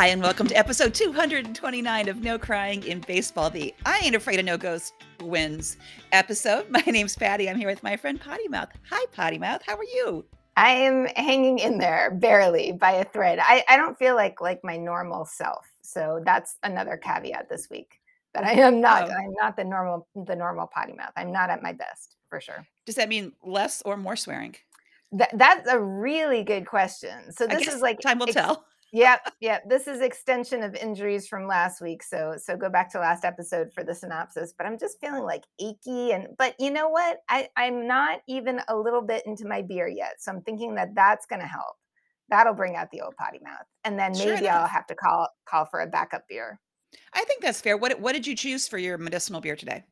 Hi, and welcome to episode 229 of No Crying in Baseball, the I Ain't Afraid of No Ghost Wins episode. My name's Patty. I'm here with my friend Potty Mouth. Hi, Potty Mouth. How are you? I am hanging in there barely by a thread. I, I don't feel like like my normal self. So that's another caveat this week. That I am not. Oh. I'm not the normal the normal potty mouth. I'm not at my best for sure. Does that mean less or more swearing? That, that's a really good question. So this is like time will ex- tell yep, yep. This is extension of injuries from last week. So so go back to last episode for the synopsis. But I'm just feeling like achy and but you know what? I I'm not even a little bit into my beer yet. So I'm thinking that that's going to help. That'll bring out the old potty mouth. And then maybe I'll have to call call for a backup beer. I think that's fair. What what did you choose for your medicinal beer today?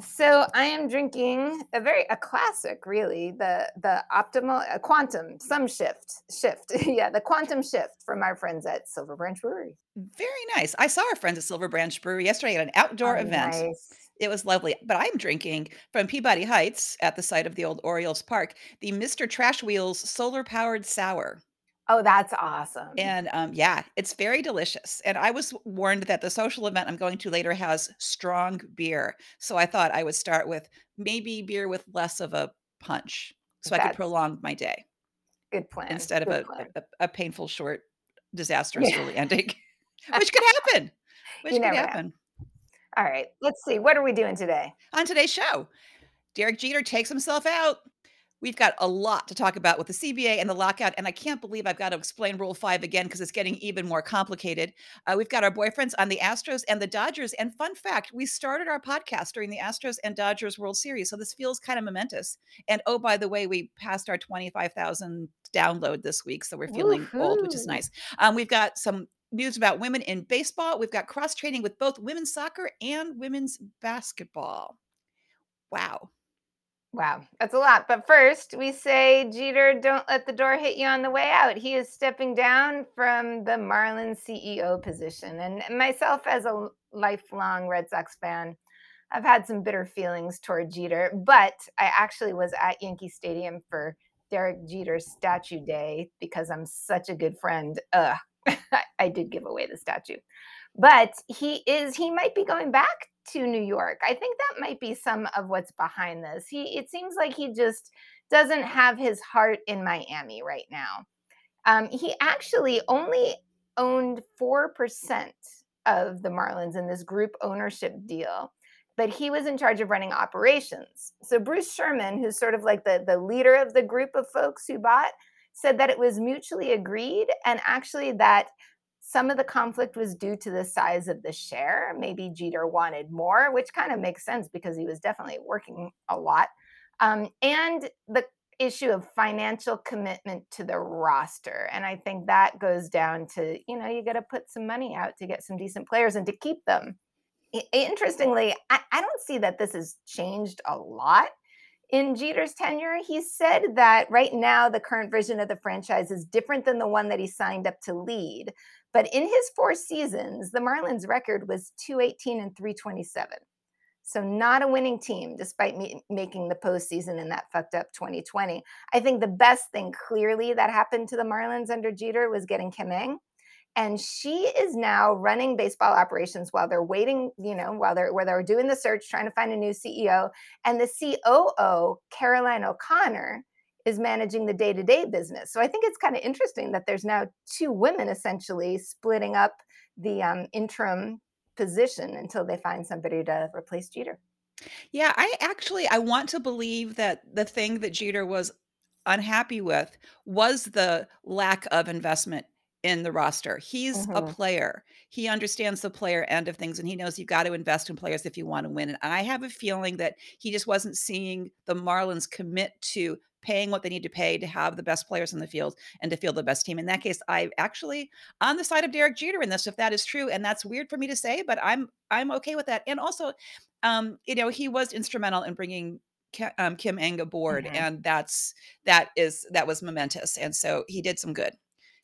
So I am drinking a very a classic, really the the optimal a quantum some shift shift yeah the quantum shift from our friends at Silver Branch Brewery. Very nice. I saw our friends at Silver Branch Brewery yesterday at an outdoor oh, event. Nice. It was lovely. But I'm drinking from Peabody Heights at the site of the old Orioles Park the Mr. Trash Wheels solar powered sour. Oh, that's awesome. And um, yeah, it's very delicious. And I was warned that the social event I'm going to later has strong beer. So I thought I would start with maybe beer with less of a punch so that's I could prolong my day. Good plan. Instead good of a, a, a, painful, short, disastrous yeah. early ending, which could happen. Which you could happen. All right, let's see. What are we doing today? On today's show, Derek Jeter takes himself out We've got a lot to talk about with the CBA and the lockout, and I can't believe I've got to explain Rule 5 again because it's getting even more complicated. Uh, we've got our boyfriends on the Astros and the Dodgers. And fun fact, we started our podcast during the Astros and Dodgers World Series, so this feels kind of momentous. And oh, by the way, we passed our 25,000 download this week, so we're feeling Woo-hoo. old, which is nice. Um, we've got some news about women in baseball. We've got cross training with both women's soccer and women's basketball. Wow. Wow, that's a lot. But first, we say, Jeter, don't let the door hit you on the way out. He is stepping down from the Marlins CEO position. And myself, as a lifelong Red Sox fan, I've had some bitter feelings toward Jeter, but I actually was at Yankee Stadium for Derek Jeter's statue day because I'm such a good friend. Ugh, I did give away the statue. But he is, he might be going back to New York. I think that might be some of what's behind this. He it seems like he just doesn't have his heart in Miami right now. Um, he actually only owned 4% of the Marlins in this group ownership deal, but he was in charge of running operations. So Bruce Sherman, who's sort of like the, the leader of the group of folks who bought, said that it was mutually agreed and actually that some of the conflict was due to the size of the share. Maybe Jeter wanted more, which kind of makes sense because he was definitely working a lot. Um, and the issue of financial commitment to the roster. And I think that goes down to, you know, you got to put some money out to get some decent players and to keep them. Interestingly, I, I don't see that this has changed a lot in Jeter's tenure. He said that right now the current version of the franchise is different than the one that he signed up to lead. But in his four seasons, the Marlins record was 218 and 327. So not a winning team, despite me- making the postseason in that fucked up 2020. I think the best thing clearly that happened to the Marlins under Jeter was getting Kim Ng. And she is now running baseball operations while they're waiting, you know, while they're where they're doing the search, trying to find a new CEO. And the COO, Caroline O'Connor, is managing the day-to-day business. So I think it's kind of interesting that there's now two women essentially splitting up the um, interim position until they find somebody to replace Jeter. Yeah, I actually I want to believe that the thing that Jeter was unhappy with was the lack of investment in the roster. He's mm-hmm. a player. He understands the player end of things and he knows you've got to invest in players if you want to win. And I have a feeling that he just wasn't seeing the Marlins commit to paying what they need to pay to have the best players in the field and to field the best team. In that case, I actually on the side of Derek Jeter in this, if that is true, and that's weird for me to say, but I'm I'm okay with that. And also, um, you know, he was instrumental in bringing um, Kim Ng aboard, mm-hmm. and that's that is that was momentous, and so he did some good.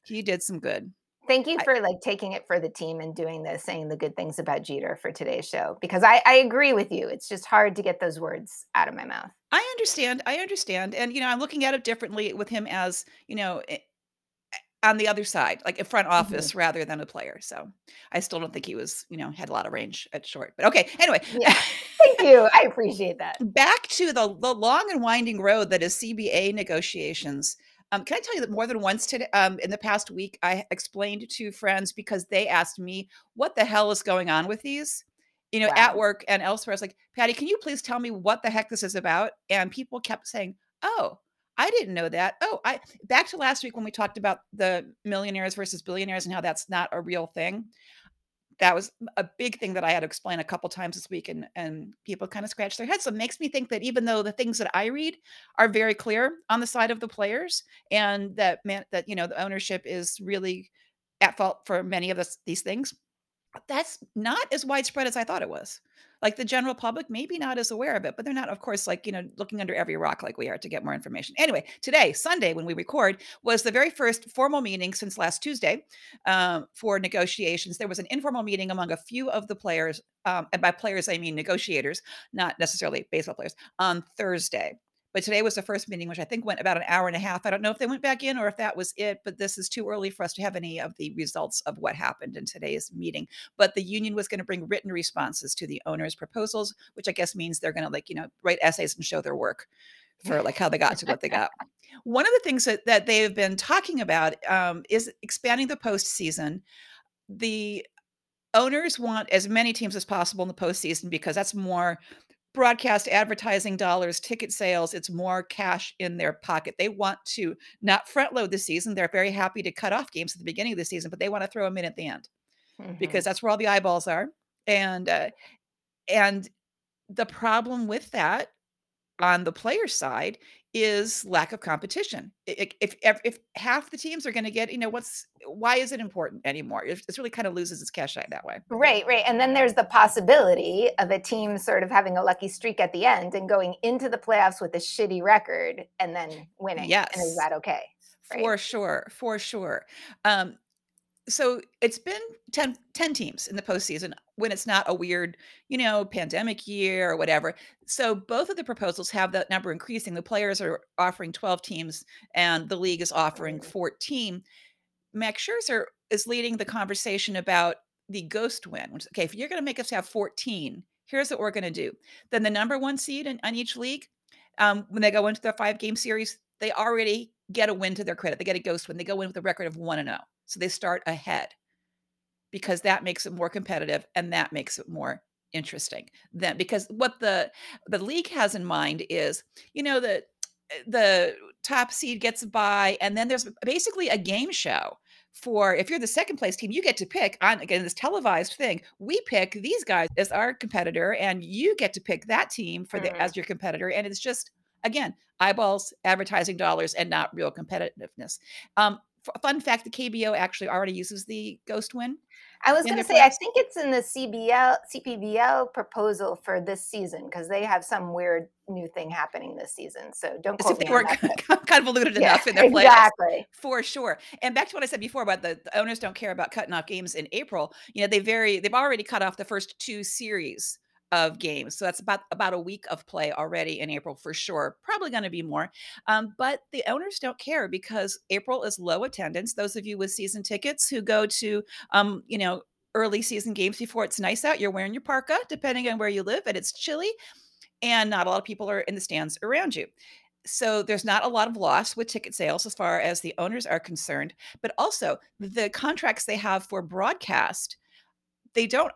He did some good. Thank you for I, like taking it for the team and doing this, saying the good things about Jeter for today's show because I, I agree with you. It's just hard to get those words out of my mouth. I understand. I understand. And, you know, I'm looking at it differently with him as, you know, eh, on the other side, like a front Mhm. office rather than a player, so I still don't think he was, you know, had a lot of range at short, but okay, anyway. Yeah. Thank you, I appreciate that. Back to the the long and winding road that is CBA negotiations. Um, can I tell you that more than once today um, in the past week, I explained to friends because they asked me, "What the hell is going on with these?" You know, at work and elsewhere. I was like, "Patty, can you please tell me what the heck this is about?" And people kept saying, "Oh, I didn't know that. Oh, I" back to last week when we talked about the millionaires versus billionaires and how that's not a real thing. That was a big thing that I had to explain a couple times this week, and and people kinda scratched their heads, so it makes me think that even though the things that I read are very clear on the side of the players and that man that, you know, the ownership is really at fault for many of this these things, that's not as widespread as I thought it was. Like, the general public, maybe not as aware of it, but they're not, of course, like, you know, looking under every rock like we are to get more information. Anyway, today, Sunday, when we record, was the very first formal meeting since last Tuesday, um, for negotiations. There was an informal meeting among a few of the players, um, and by players, I mean negotiators, not necessarily baseball players, on Thursday. But today was the first meeting, which I think went about an hour and a half. I don't know if they went back in or if that was it, but this is too early for us to have any of the results of what happened in today's meeting. But the union was gonna bring written responses to the owner's proposals, which I guess means they're gonna, like, you know, write essays and show their work for, like, how they got to what they got. One of the things that that they have been talking about, um, is expanding the postseason. The owners want as many teams as possible in the postseason because that's more broadcast advertising dollars, ticket sales, it's more cash in their pocket. They want to not front load the season, they're very happy to cut off games at the beginning of the season, but they wanna throw 'em in at the end because Mhm. that's where all the eyeballs are, and, uh, and the problem with that on the player side is lack of competition. I i if if half the teams are gonna get you know, what's why is it important anymore? It it really kinda loses its cachet that way. Right, right, and then there's the possibility of a team sort of having a lucky streak at the end and going into the playoffs with a shitty record and then winning, Yes, and is that okay? Right? For sure, for sure. Um, so it's been 10 10 teams in the postseason when it's not a weird, you know, pandemic year or whatever. So both of the proposals have that number increasing. The players are offering 12 teams, and the league is offering Mm. 14. Max Scherzer is leading the conversation about the ghost win, which "Okay, if you're gonna make us have 14, here's what we're gonna do." Then the number 1 seed in on each league, um, when they go into their five-game series, they already get a win to their credit. They get a ghost win. They go in with a record of 1 and 0. So they start ahead because that makes it more competitive, and that makes it more interesting. Then because what the the league has in mind is, you know, the the top seed gets a bye, and then there's basically a game show for if you're the 2nd place team, you get to pick on again, this televised thing. We pick these guys as our competitor, and you get to pick that team for the Mhm. as your competitor, and it's just, again, eyeballs, advertising dollars, and not real competitiveness. Um, fun fact, the KBO actually already uses the ghost win I was gonna their say, I think it's in the CBL CPBL proposal for this season because they have some weird new thing happening this season, so don't As if quote they weren't that, convoluted Yeah, enough in their playoffs. exactly. For sure, and back to what I said before about the the owners don't care about cutting off games in April, you know, they very they've already cut off the first 2 series of games, so that's about about a week of play already in April for sure, probably gonna be more, um, but the owners don't care because April is low attendance. Those of you with season tickets who go to, um, you know, early season games before it's nice out, you're wearing your parka, depending on where you live, and it's chilly, and not a lot of people are in the stands around you. So there's not a lot of loss with ticket sales as far as the owners are concerned, but also the contracts they have for broadcast, they don't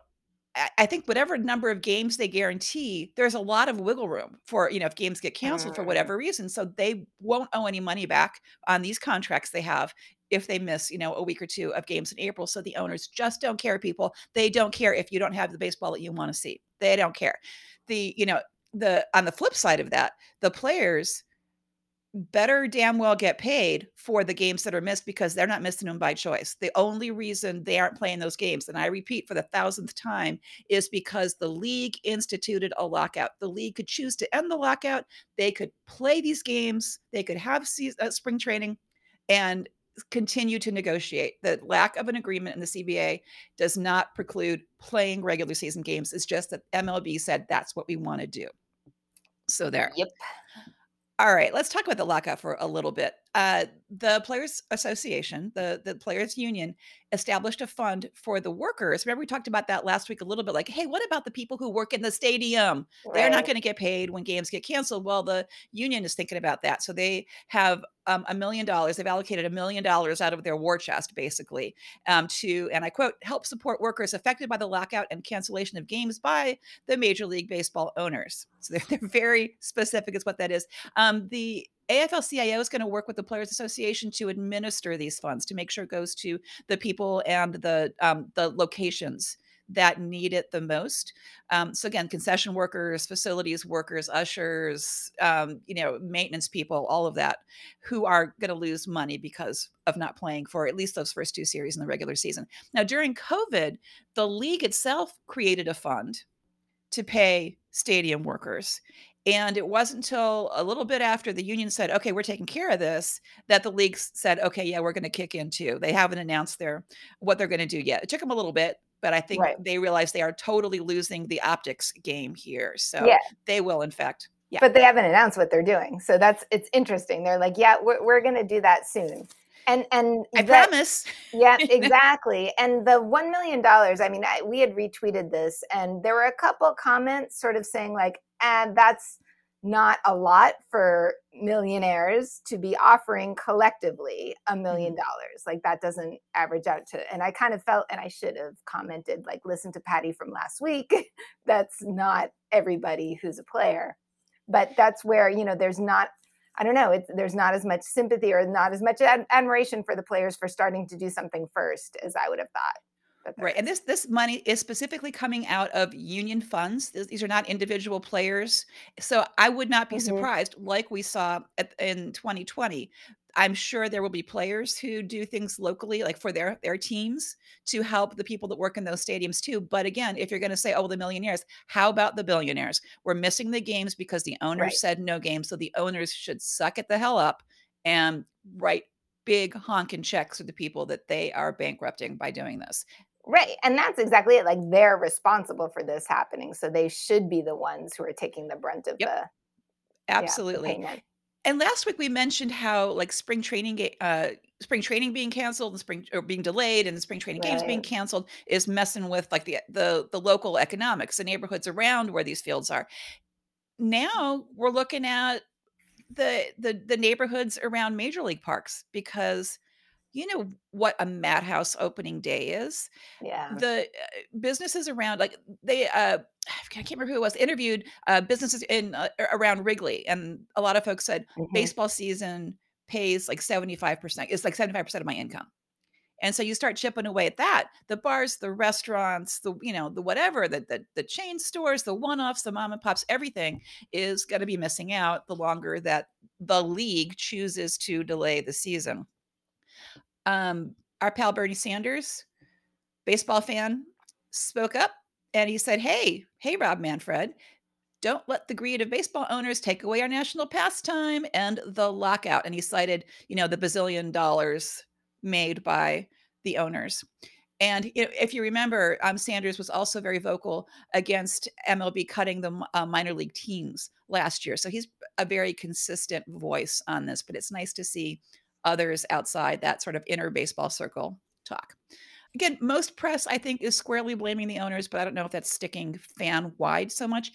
I I think whatever number of games they guarantee, there's a lot of wiggle room for, you know, if games get canceled for Mm. whatever reason, so they won't owe any money back on these contracts they have if they miss, you know, a week or 2 of games in April, so the owners just don't care, people. They don't care if you don't have the baseball that you wanna see. They don't care. The you know, the on the flip side of that, the players better damn well get paid for the games that are missed because they're not missing them by choice. The only reason they aren't playing those games, and I repeat for the thousandth time, is because the league instituted a lockout. The league could choose to end the lockout, they could play these games, they could have seas uh, spring training, and continue to negotiate. The lack of an agreement in the CBA does not preclude playing regular season games, it's just that MLB said that's what we wanna do. So there. Yep. Alright, let's talk about the lockout for a little bit. Uh, the Players Association, the the Players Union, established a fund for the workers. Remember we talked about that last week a little bit, like, "Hey, what about the people who work in the stadium? They're not gonna get paid when games get canceled." Well, the union is thinking about that, so they have, um, $1,000,000 they've allocated a $1,000,000 out of their war chest, basically, um, to, and I quote, "Help support workers affected by the lockout and cancellation of games by the Major League Baseball owners." So they're they're very specific is what that is. Um, the AFL-CIO is gonna work with the Players Association to administer these funds, to make sure it goes to the people and the, um, the locations that need it the most. Um, so again, concession workers, facilities workers, ushers, um, you know, maintenance people, all of that, who are gonna lose money because of not playing for at least those first 2 series in the regular season. Now, during COVID, the league itself created a fund to pay stadium workers, and it wasn't until a little bit after the union said, "Okay, we're taking care of this," that the leagues said, "Okay, yeah, we're gonna kick in too." They haven't announced their what they're gonna do yet. It took them a little bit, but I think Right. they realized they are totally losing the optics game here, so Yeah. they will in fact yeah. But they haven't announced what they're doing, so that's it's interesting. They're like, "Yeah, we're we're gonna do that soon." And and I that promise. Yeah, exactly, and the $1,000,000, I mean, I we had retweeted this, and there were a couple comments sort of saying like, "And that's not a lot for millionaires to be offering collectively a million Mhm. dollars. Like, that doesn't average out to" and I kind of felt and I should have commented, like, "Listen to Patty from last week. That's not everybody who's a player." But that's where, you know, there's not I don't know, it's there's not as much sympathy or not as much ad admiration for the players for starting to do something first as I would have thought Right, and this this money is specifically coming out of union funds. Th these are not individual players, so I would not be Mhm. surprised, like we saw at in 2020. I'm sure there will be players who do things locally, like, for their their teams to help the people that work in those stadiums too, but again, if you're gonna say, "Oh, the millionaires," how about the billionaires? We're missing the games because the owners Right. said no games, so the owners should suck it the hell up and write big honking checks to the people that they are bankrupting by doing this. Right, and that's exactly it, like, they're responsible for this happening, so they should be the ones who are taking the brunt of Yep. the yeah, the Absolutely. And last week we mentioned how, like, spring training uh, spring training being canceled and spring or being delayed and the spring training games being canceled is messing with, like, the the the local economics, the neighborhoods around where these fields are. Now we're looking at the the the neighborhoods around major league parks because you know what a madhouse opening day is? Yeah. The, uh, businesses around, like, they, uh I can't remember who it was, interviewed, uh, businesses in, uh, around Wrigley, and a lot of folks said, Mhm. "Baseball season pays, like, 75%. It's, like, 75% of my income." And so you start chipping away at that. The bars, the restaurants, the you know, the whatever, the the the chain stores, the one-offs, the mom and pops, everything is gonna be missing out the longer that the league chooses to delay the season. Um, our pal Bernie Sanders, baseball fan, spoke up, and he said, "Hey, hey, Rob Manfred, don't let the greed of baseball owners take away our national pastime and the lockout," and he cited, you know, the bazillion dollars made by the owners. And if you remember, um, Sanders was also very vocal against MLB cutting the uh, minor league teams last year, so he's a very consistent voice on this, but it's nice to see others outside that sort of inner baseball circle talk. Again, most press, I think, is squarely blaming the owners, but I don't know if that's sticking fan-wide so much.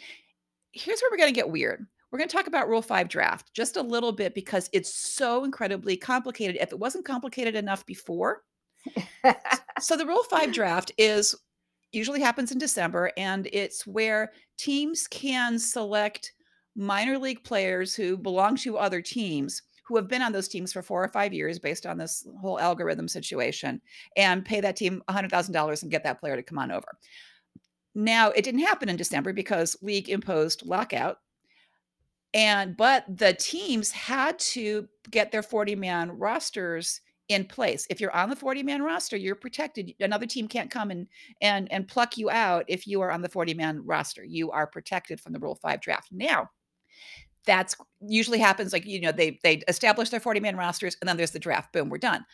Here's where we're gonna get weird. We're gonna talk about Rule 5 draft just a little bit because it's so incredibly complicated. If it wasn't complicated enough before so the Rule 5 draft is usually happens in December, and it's where teams can select minor league players who belong to other teams, who have been on those teams for 4 or 5 years based on this whole algorithm situation, and pay that team $100,000 and get that player to come on over. Now, it didn't happen in December because league imposed lockout and but the teams had to get their forty-man rosters in place. If you're on the forty-man roster, you're protected. Another team can't come and and and pluck you out if you are on the forty-man roster. You are protected from the Rule 5 draft. Now, that's usually happens, like, you know, they they establish their forty-man rosters, and then there's the draft. Boom, we're done.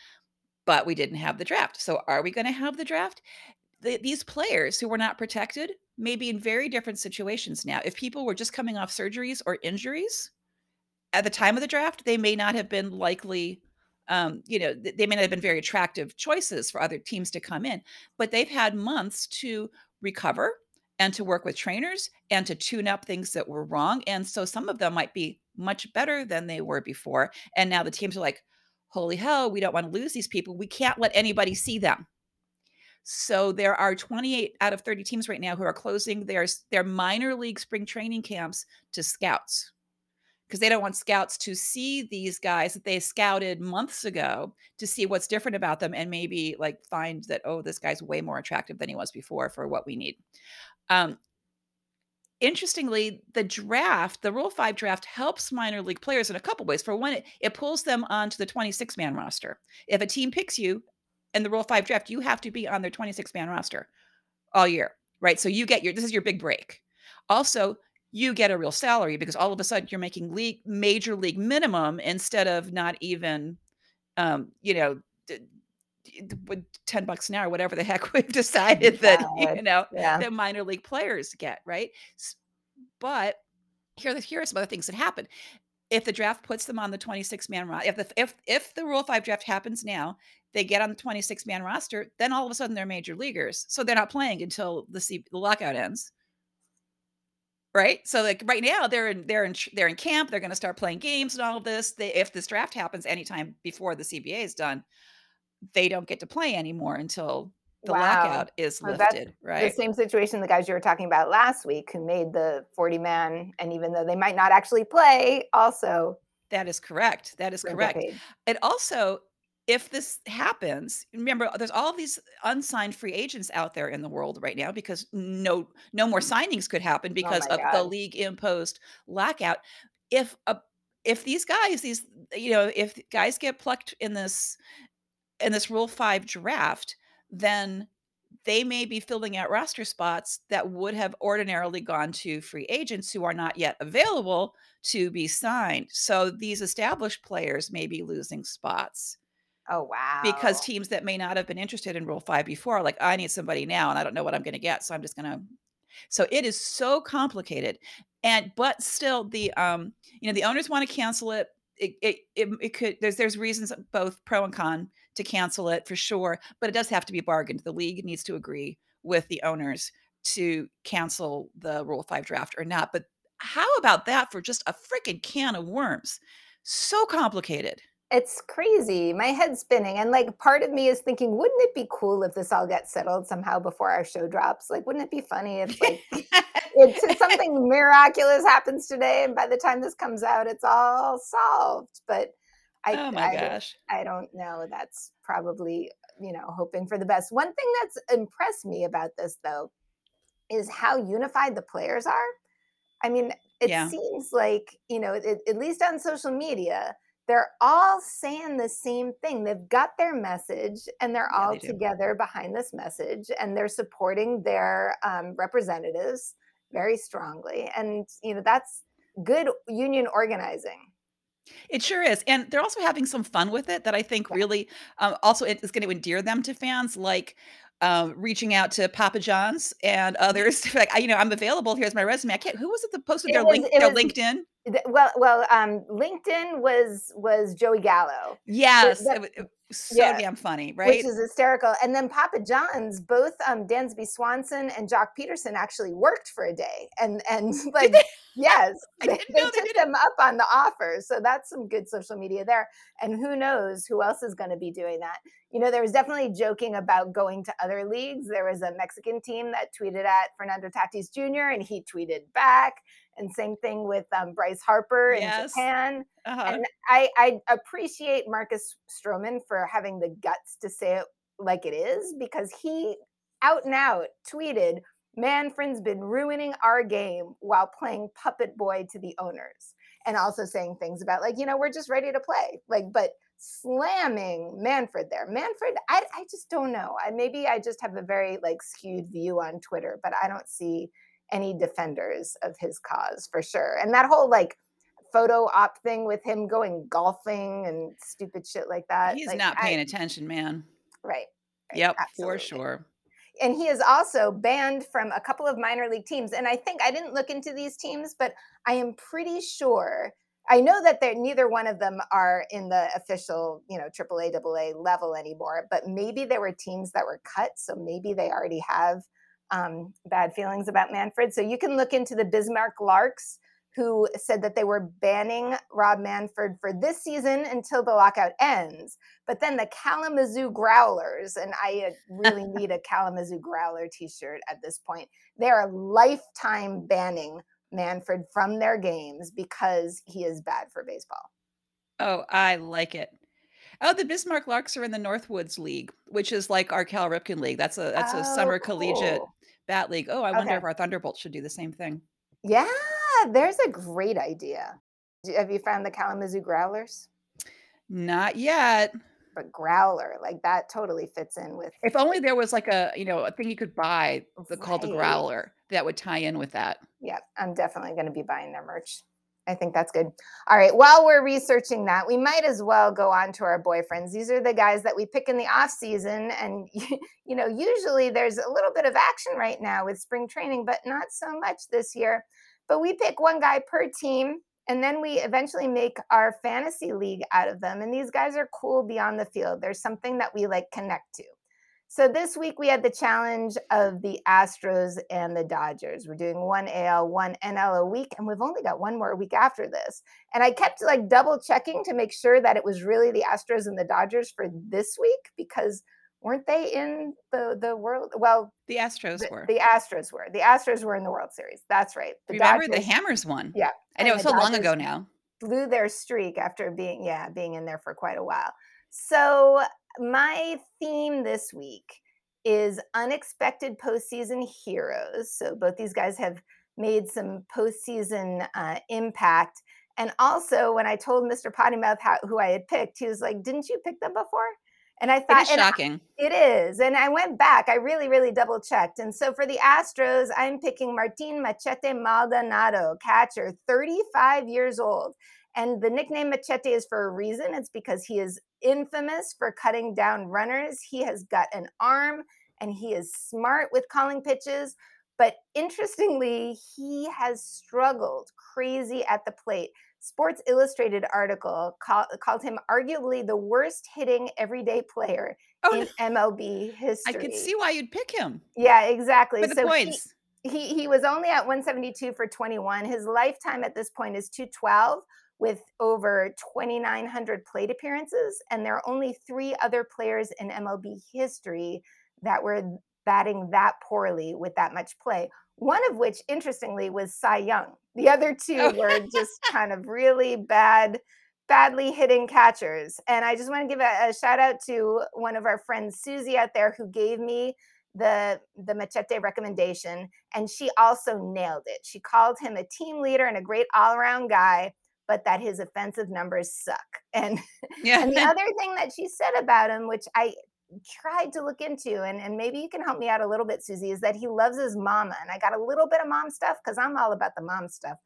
But we didn't have the draft. So are we gonna have the draft? The these players who were not protected may be in very different situations now. If people were just coming off surgeries or injuries at the time of the draft, they may not have been likely um, you know, they may not have been very attractive choices for other teams to come in, but they've had months to recover and to work with trainers and to tune up things that were wrong. And so some of them might be much better than they were before. And now the teams are like, holy hell, we don't want to lose these people. We can't let anybody see them. So there are 28 out of 30 teams right now who are closing their their minor league spring training camps to scouts because they don't want scouts to see these guys that they scouted months ago to see what's different about them and maybe like find that oh this guy's way more attractive than he was before for what we need um interestingly the draft the rule 5 draft helps minor league players in a couple ways. For one it, it pulls them onto the 26 man roster. If a team picks you in the rule 5 draft you have to be on their 26 man roster all year right? So you get your this is your big break. Also you get a real salary because all of a sudden you're making league major league minimum instead of not even um, you know 10 bucks an hour whatever the heck we've decided that you know Yeah. that minor league players get right but here here are some other things that happen if the draft puts them on the 26 man roster if the if if the rule 5 draft happens now they get on the 26 man roster then all of a sudden they're major leaguers so they're not playing until the, C- the lockout ends Right? So, like, right now, they're in they're in they're in camp, they're gonna start playing games and all of this. They if this draft happens anytime before the CBA is done, they don't get to play anymore until the Wow. lockout is So lifted, the same situation the guys you were talking about last week who made the 40 man, and even though they might not actually play, also That is correct, that is correct. paid. It also if this happens, remember, there's all these unsigned free agents out there in the world right now because no no more signings could happen Oh because my of the league imposed lockout. If a if these guys, these you know, if guys get plucked in this in this Rule 5 draft, then they may be filling out roster spots that would have ordinarily gone to free agents who are not yet available to be signed. So these established players may be losing spots Oh wow. because teams that may not have been interested in Rule 5 before are like, I need somebody now and I don't know what I'm going to get. So I'm just going to. So it is so complicated. And but still the um you know the owners want to cancel it. It, it it it could there's there's reasons both pro and con to cancel it for sure, but it does have to be bargained. The league needs to agree with the owners to cancel the Rule 5 draft or not. But how about that for just a freaking can of worms? So complicated. It's crazy. My head's spinning. And like part of me is thinking, wouldn't it be cool if this all gets settled somehow before our show drops? Like, wouldn't it be funny if like it's something miraculous happens today and by the time this comes out, it's all solved. But I oh my I gosh. I don't know. That's probably, you know, hoping for the best. One thing that's impressed me about this though is how unified the players are. I mean, it Yeah. seems like, you know, at, at least on social media, they're all saying the same thing. They've got their message and they're Yeah, all they together behind this message and they're supporting their um, representatives very strongly. And, you know, that's good union organizing. It sure is, and they're also having some fun with it that I think Yeah. really, um, also it is gonna endear them to fans, like, um, reaching out to Papa John's and others like, "I you know, I'm available, here's my resume." I can't who was it that posted It their was, link their was, LinkedIn? th- well, well, um, LinkedIn was, was Joey Gallo. Yes, the, it wa it so yeah, damn funny, right? Which is hysterical. And then Papa John's, both um, Dansby Swanson and Joc Pederson actually worked for a day. And and like, yes, I they, they took them up on the offer. So that's some good social media there. And who knows who else is going to be doing that? You know, there was definitely joking about going to other leagues. There was a Mexican team that tweeted at Fernando Tatis Jr. and he tweeted back. And same thing with um, Bryce Harper in Yes. Japan Uh-huh. and I, I appreciate Marcus Stroman for having the guts to say it like it is because he out and out tweeted, Manfred's been ruining our game while playing puppet boy to the owners. And also saying things about like, you know, we're just ready to play. Like, but slamming Manfred there. Manfred, I, I just don't know. I maybe I just have a very like skewed view on Twitter, but I don't see any defenders of his cause for sure. And that whole like photo op thing with him going golfing and stupid shit like that. He's Like not I paying attention, man. right, right, Yep, for sure. And he is also banned from a couple of minor league teams. And I think I didn't look into these teams, but I am pretty sure I know that they're neither one of them are in the official, you know, AAA, AA level anymore, but maybe there were teams that were cut. So maybe they already have um, bad feelings about Manfred. So you can look into the Bismarck Larks, who said that they were banning Rob Manfred for this season until the lockout ends. But then the Kalamazoo Growlers, and I uh, really need a Kalamazoo Growler t shirt at this point, they are lifetime banning Manfred from their games because he is bad for baseball. Oh, I like it. Oh, the Bismarck Larks are in the Northwoods League, which is like our Cal Ripken League. That's a that's a Oh, summer collegiate cool. Bat league. Oh, I wonder Okay. if our Thunderbolts should do the same thing. Yeah, there's a great idea. Have you found the Kalamazoo Growlers? Not yet. But Growler, like that totally fits in with If only there was like a, you know, a thing you could buy that called the Growler that would tie in with that. Yeah, I'm definitely going to be buying their merch. I think that's good. All right, while we're researching that, we might as well go on to our boyfriends. These are the guys that we pick in the off season and you know, usually there's a little bit of action right now with spring training, but not so much this year. But we pick one guy per team and then we eventually make our fantasy league out of them and these guys are cool beyond the field. There's something that we like connect to. So this week we had the challenge of the Astros and the Dodgers. We're doing one AL, one NL a week, and we've only got one more week after this. And I kept like double checking to make sure that it was really the Astros and the Dodgers for this week because weren't they in the the world? Well, The Astros the, were. the Astros were. The Astros were in the World Series. That's right. The Remember the Hammers won. Yeah, I know and it's so long ago now. blew their streak after being yeah being in there for quite a while so my theme this week is unexpected postseason heroes so both these guys have made some postseason uh, impact and also when i told mr pottymouth how, who i had picked he was like didn't you pick them before and i thought is and I- shocking. it is. And I went back. I really, really double checked. And so for the Astros, I'm picking Martin Machete Maldonado, catcher, 35 years old. And the nickname Machete is for a reason. It's because he is infamous for cutting down runners. He has got an arm and he is smart with calling pitches. But interestingly, he has struggled crazy at the plate. Sports Illustrated article call, called him arguably the worst hitting everyday player Oh, in MLB history. I could see why you'd pick him Yeah, exactly. for the So he, points. he he was only at 172 for 21. His lifetime at this point is 212 with over 2900 plate appearances and there are only 3 other players in MLB history that were batting that poorly with that much play. One of which interestingly was Cy Young. The other two Oh. were just kind of really bad badly hitting catchers. And I just want to give a, a shout out to one of our friends Susie out there who gave me the the machete recommendation and she also nailed it. She called him a team leader and a great all-around guy, but that his offensive numbers suck. And Yeah. and the other thing that she said about him, which I tried to look into, and, and maybe you can help me out a little bit, Susie, is that he loves his mama. And I got a little bit of mom stuff because I'm all about the mom stuff,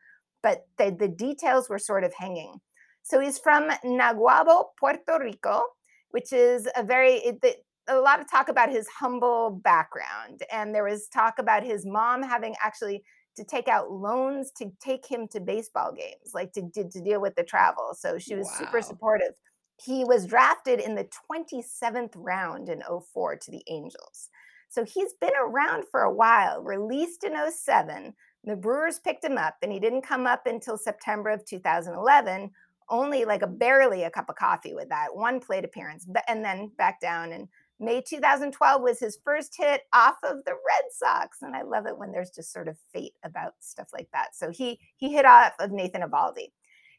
but the, the details were sort of hanging. So he's from Naguabo, Puerto Rico, which is a very, it, the, a lot of talk about his humble background. And there was talk about his mom having actually to take out loans to take him to baseball games, like to, to, to deal with the travel. So she was super supportive. He was drafted in the 27th round in 04 to the Angels. So he's been around for a while, released in 07. The Brewers picked him up, and he didn't come up until September of 2011, only like a barely a cup of coffee with that one plate appearance, but- and then back down. And May 2012 was his first hit off of the Red Sox, and I love it when there's just sort of fate about stuff like that. So he he hit off of Nathan Eovaldi.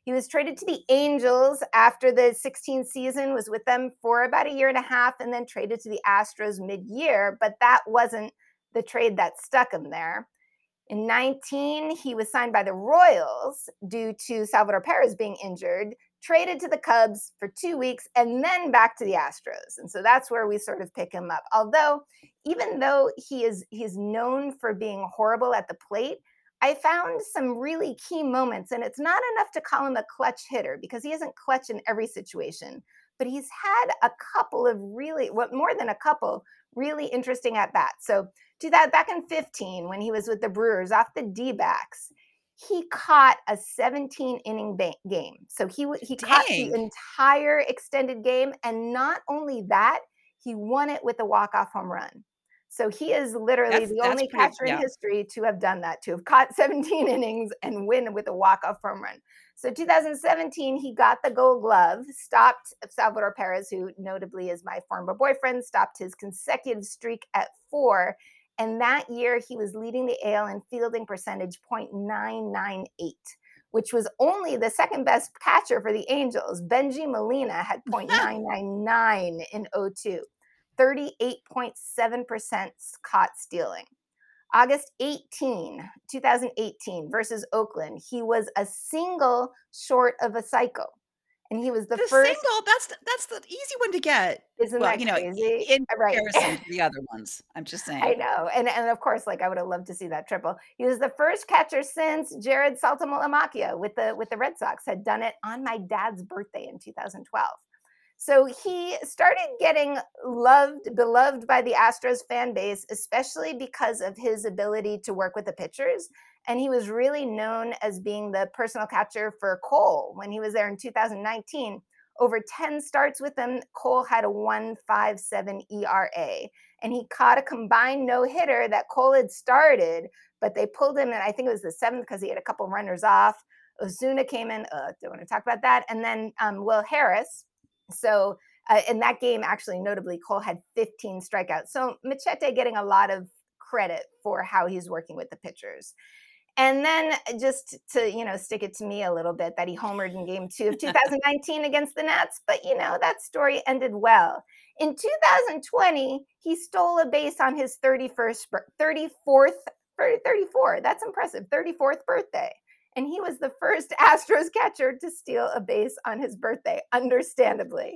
He was traded to the Angels after the 16 season, was with them for about a year and a half, and then traded to the Astros mid-year. But that wasn't the trade that stuck him there. In 19, he was signed by the Royals due to Salvador Perez being injured, traded to the Cubs for two weeks, and then back to the Astros. And so that's where we sort of pick him up. Although, even though he is he's known for being horrible at the plate, I found some really key moments, and it's not enough to call him a clutch hitter because he isn't clutch in every situation. But he's had a couple of really, what more than a couple, really interesting at bats. So do that back in 15 when he was with the Brewers off the D backs. He caught a 17 inning ba- game. So he he Dang. caught the entire extended game and not only that, he won it with a walk-off home run. So he is literally that's, the only pretty, catcher yeah. in history to have done that, to have caught 17 innings and win with a walk-off home run. So 2017, he got the gold glove, stopped Salvador Perez, who notably is my former boyfriend, stopped his consecutive streak at four. And that year, he was leading the AL in fielding percentage 0.998, which was only the second best catcher for the Angels. Bengie Molina had 0.999 in 02. 38.7% caught stealing. August 18, 2018 versus Oakland, he was a single short of a cycle. And he was the, the first single. That's the, that's the easy one to get. Isn't well, that you know, crazy? In uh, right. comparison to the other ones, I'm just saying. I know, and and of course, like I would have loved to see that triple. He was the first catcher since Jarrod Saltalamacchia with the with the Red Sox had done it on my dad's birthday in 2012. So he started getting loved, beloved by the Astros fan base, especially because of his ability to work with the pitchers. And he was really known as being the personal catcher for Cole when he was there in 2019. Over 10 starts with him, Cole had a 157 ERA. And he caught a combined no hitter that Cole had started, but they pulled him, and I think it was the seventh because he had a couple runners off. Osuna came in. Uh, don't want to talk about that. And then um, Will Harris, so uh, in that game, actually, notably, Cole had 15 strikeouts. So Machete getting a lot of credit for how he's working with the pitchers. And then just to, you know, stick it to me a little bit that he homered in game two of 2019 against the Nats. But, you know, that story ended well. In 2020, he stole a base on his 31st, 34th, 34. That's impressive. 34th birthday and he was the first Astros catcher to steal a base on his birthday, understandably.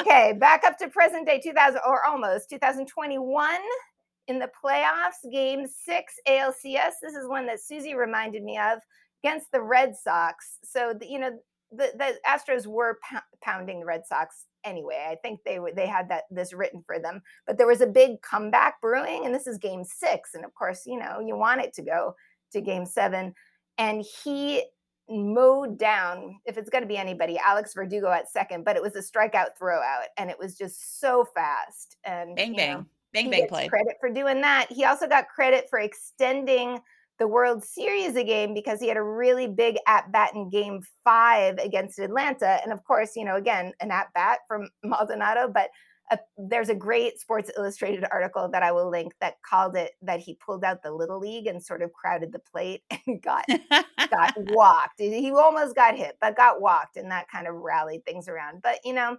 okay, back up to present day 2000 or almost 2021 in the playoffs, game six ALCS. This is one that Susie reminded me of against the Red Sox. So, the, you know, the, the Astros were pounding the Red Sox anyway. I think they they had that this written for them, but there was a big comeback brewing, and this is Game Six, and of course, you know, you want it to go to Game Seven and he mowed down, if it's going to be anybody, Alex Verdugo at second, but it was a strikeout throwout and it was just so fast. And bang, bang, know, bang, bang play. Credit for doing that. He also got credit for extending the World Series a game because he had a really big at bat in game five against Atlanta. And of course, you know, again, an at bat from Maldonado, but a, there's a great Sports Illustrated article that I will link that called it that he pulled out the little league and sort of crowded the plate and got got walked. He almost got hit, but got walked, and that kind of rallied things around. But you know,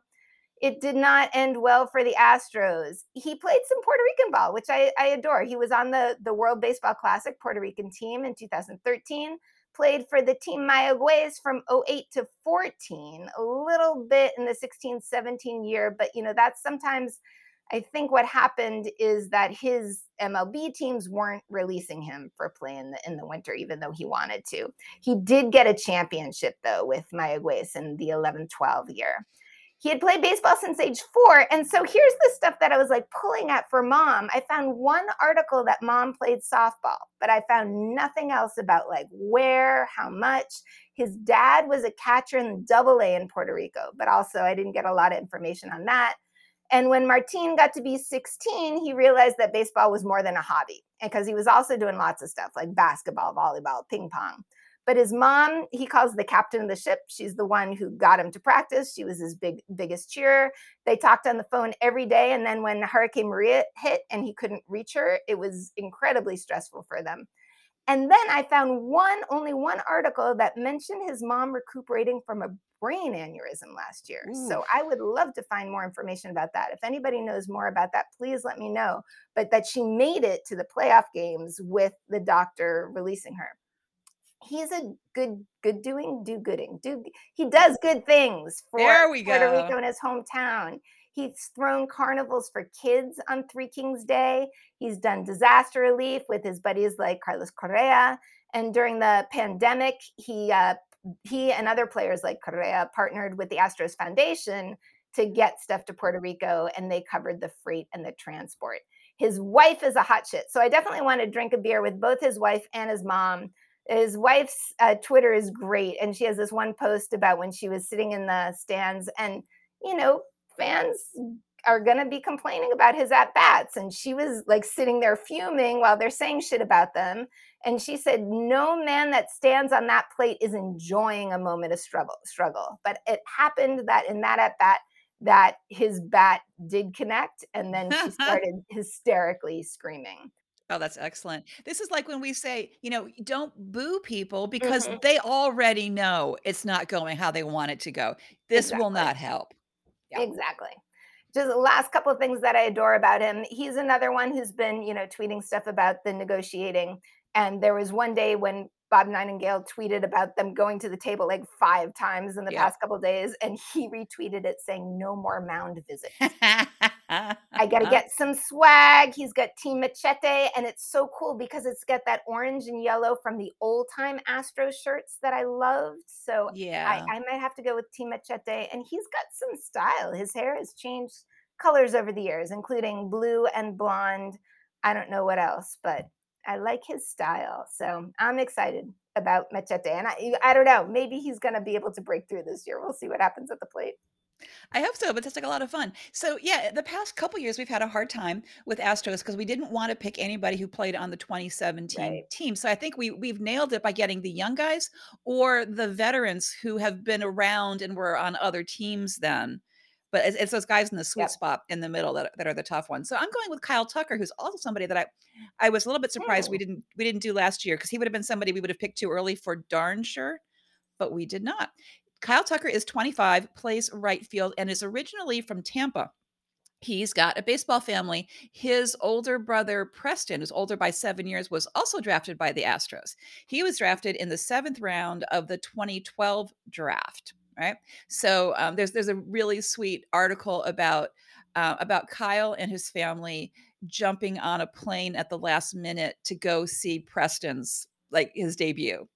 it did not end well for the Astros. He played some Puerto Rican ball, which I, I adore. He was on the the World Baseball Classic Puerto Rican team in 2013 played for the team Mayagüez from 08 to 14, a little bit in the 16 17 year, but you know, that's sometimes I think what happened is that his MLB teams weren't releasing him for play in the, in the winter, even though he wanted to. He did get a championship though with Mayagüez in the 11 12 year he had played baseball since age four. And so here's the stuff that I was like pulling at for mom. I found one article that mom played softball, but I found nothing else about like where, how much. His dad was a catcher in double A in Puerto Rico, but also I didn't get a lot of information on that. And when Martin got to be 16, he realized that baseball was more than a hobby because he was also doing lots of stuff like basketball, volleyball, ping pong. But his mom, he calls the captain of the ship. She's the one who got him to practice. She was his big biggest cheer. They talked on the phone every day. And then when Hurricane Maria hit and he couldn't reach her, it was incredibly stressful for them. And then I found one, only one article that mentioned his mom recuperating from a brain aneurysm last year. Ooh. So I would love to find more information about that. If anybody knows more about that, please let me know. But that she made it to the playoff games with the doctor releasing her he's a good good doing do gooding do he does good things for there we Puerto go. Rico in his hometown. He's thrown carnivals for kids on Three Kings Day. He's done disaster relief with his buddies like Carlos Correa. And during the pandemic, he uh, he and other players like Correa partnered with the Astros Foundation to get stuff to Puerto Rico, and they covered the freight and the transport. His wife is a hot shit, so I definitely want to drink a beer with both his wife and his mom His wife's uh, Twitter is great, and she has this one post about when she was sitting in the stands, and you know, fans are going to be complaining about his at bats. And she was like sitting there fuming while they're saying shit about them. And she said, No man that stands on that plate is enjoying a moment of struggle. struggle. But it happened that in that at bat, that his bat did connect. And then she started hysterically screaming. Oh, that's excellent. This is like when we say, you know, don't boo people because Mhm. they already know it's not going how they want it to go. This will Exactly. not help. Yeah. Exactly. Just the last couple of things that I adore about him. He's another one who's been, you know, tweeting stuff about the negotiating. And there was one day when Bob Nightingale tweeted about them going to the table like five times in the Yeah. past couple of days, and he retweeted it saying, "No more mound visits." I got to get some swag. He's got Team Machete, and it's so cool because it's got that orange and yellow from the old time Astro shirts that I loved. So I, Yeah. I might have to go with Team Machete, and he's got some style. His hair has changed colors over the years, including blue and blonde. I don't know what else, but I like his style. So I'm excited about Machete, and I, I don't know. Maybe he's going to be able to break through this year. We'll see what happens at the plate. I hope so, but that's like a lot of fun. So yeah, the past couple years we've had a hard time with Astros because we didn't want to pick anybody who played on the 2017 Right. team. So I think we we've nailed it by getting the young guys or the veterans who have been around and were on other teams then. But it's, it's those guys in the sweet Yep. spot in the middle that, that are the tough ones. So I'm going with Kyle Tucker, who's also somebody that I I was a little bit surprised we Hmm. didn't we didn't do last year because he would have been somebody we would have picked too early for darn sure but we did not. Kyle Tucker is 25, plays right field, and is originally from Tampa. He's got a baseball family. His older brother, Preston, who's older by seven years, was also drafted by the Astros. He was drafted in the seventh round of the 2012 draft. Right. So um, there's there's a really sweet article about uh, about Kyle and his family jumping on a plane at the last minute to go see Preston's like his debut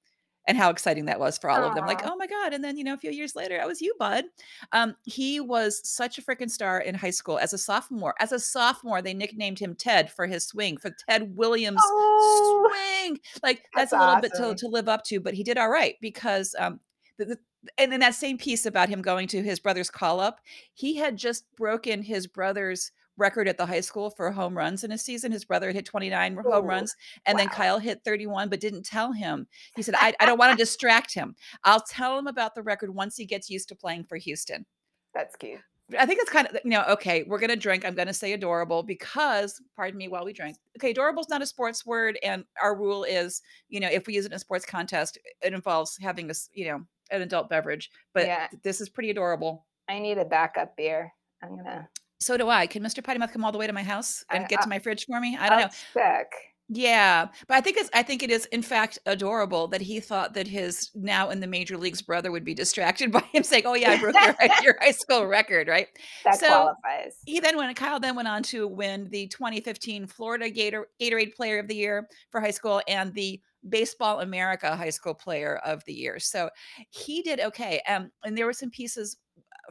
and how exciting that was for all of them. Like, "Oh my god," and then, you know, a few years later, "That was you, bud." Um, he was such a freaking star in high school as a sophomore. As a sophomore, they nicknamed him Ted for his swing, for Ted Williams Oh, swing. Like, that's that's a little bit to to live up to, but he did alright because, um, the the and in that same piece about him going to his brother's call-up, he had just broken his brother's record at the high school for home runs in a season. His brother had hit 29 home Oh, runs, and then. Kyle hit 31 but didn't tell him. He said, "I I don't wanna distract him. I'll tell him about the record once he gets used to playing for Houston." That's cute. I think it's kind of, you know, okay, we're gonna drink. I'm gonna say adorable because, pardon me while we drink. Okay, adorable is not a sports word, and our rule is, you know, if we use it in a sports contest, it involves having a, you know, an adult beverage. But Yeah, this is pretty adorable. I need a backup beer. I'm gonna So do I. Can Mr. Potty Mouth come all the way to my house and I get I to my fridge for me? I don't I'll know. check. Yeah, but I think it's I think it is in fact adorable that he thought that his now in the major leagues brother would be distracted by him saying, "Oh yeah, I broke your high your high school record," right? That So, qualifies. he then went Kyle then went on to win the 2015 Florida Gator Gatorade Player of the Year for high school and the Baseball America High School Player of the Year. So, he did okay, um, and there were some pieces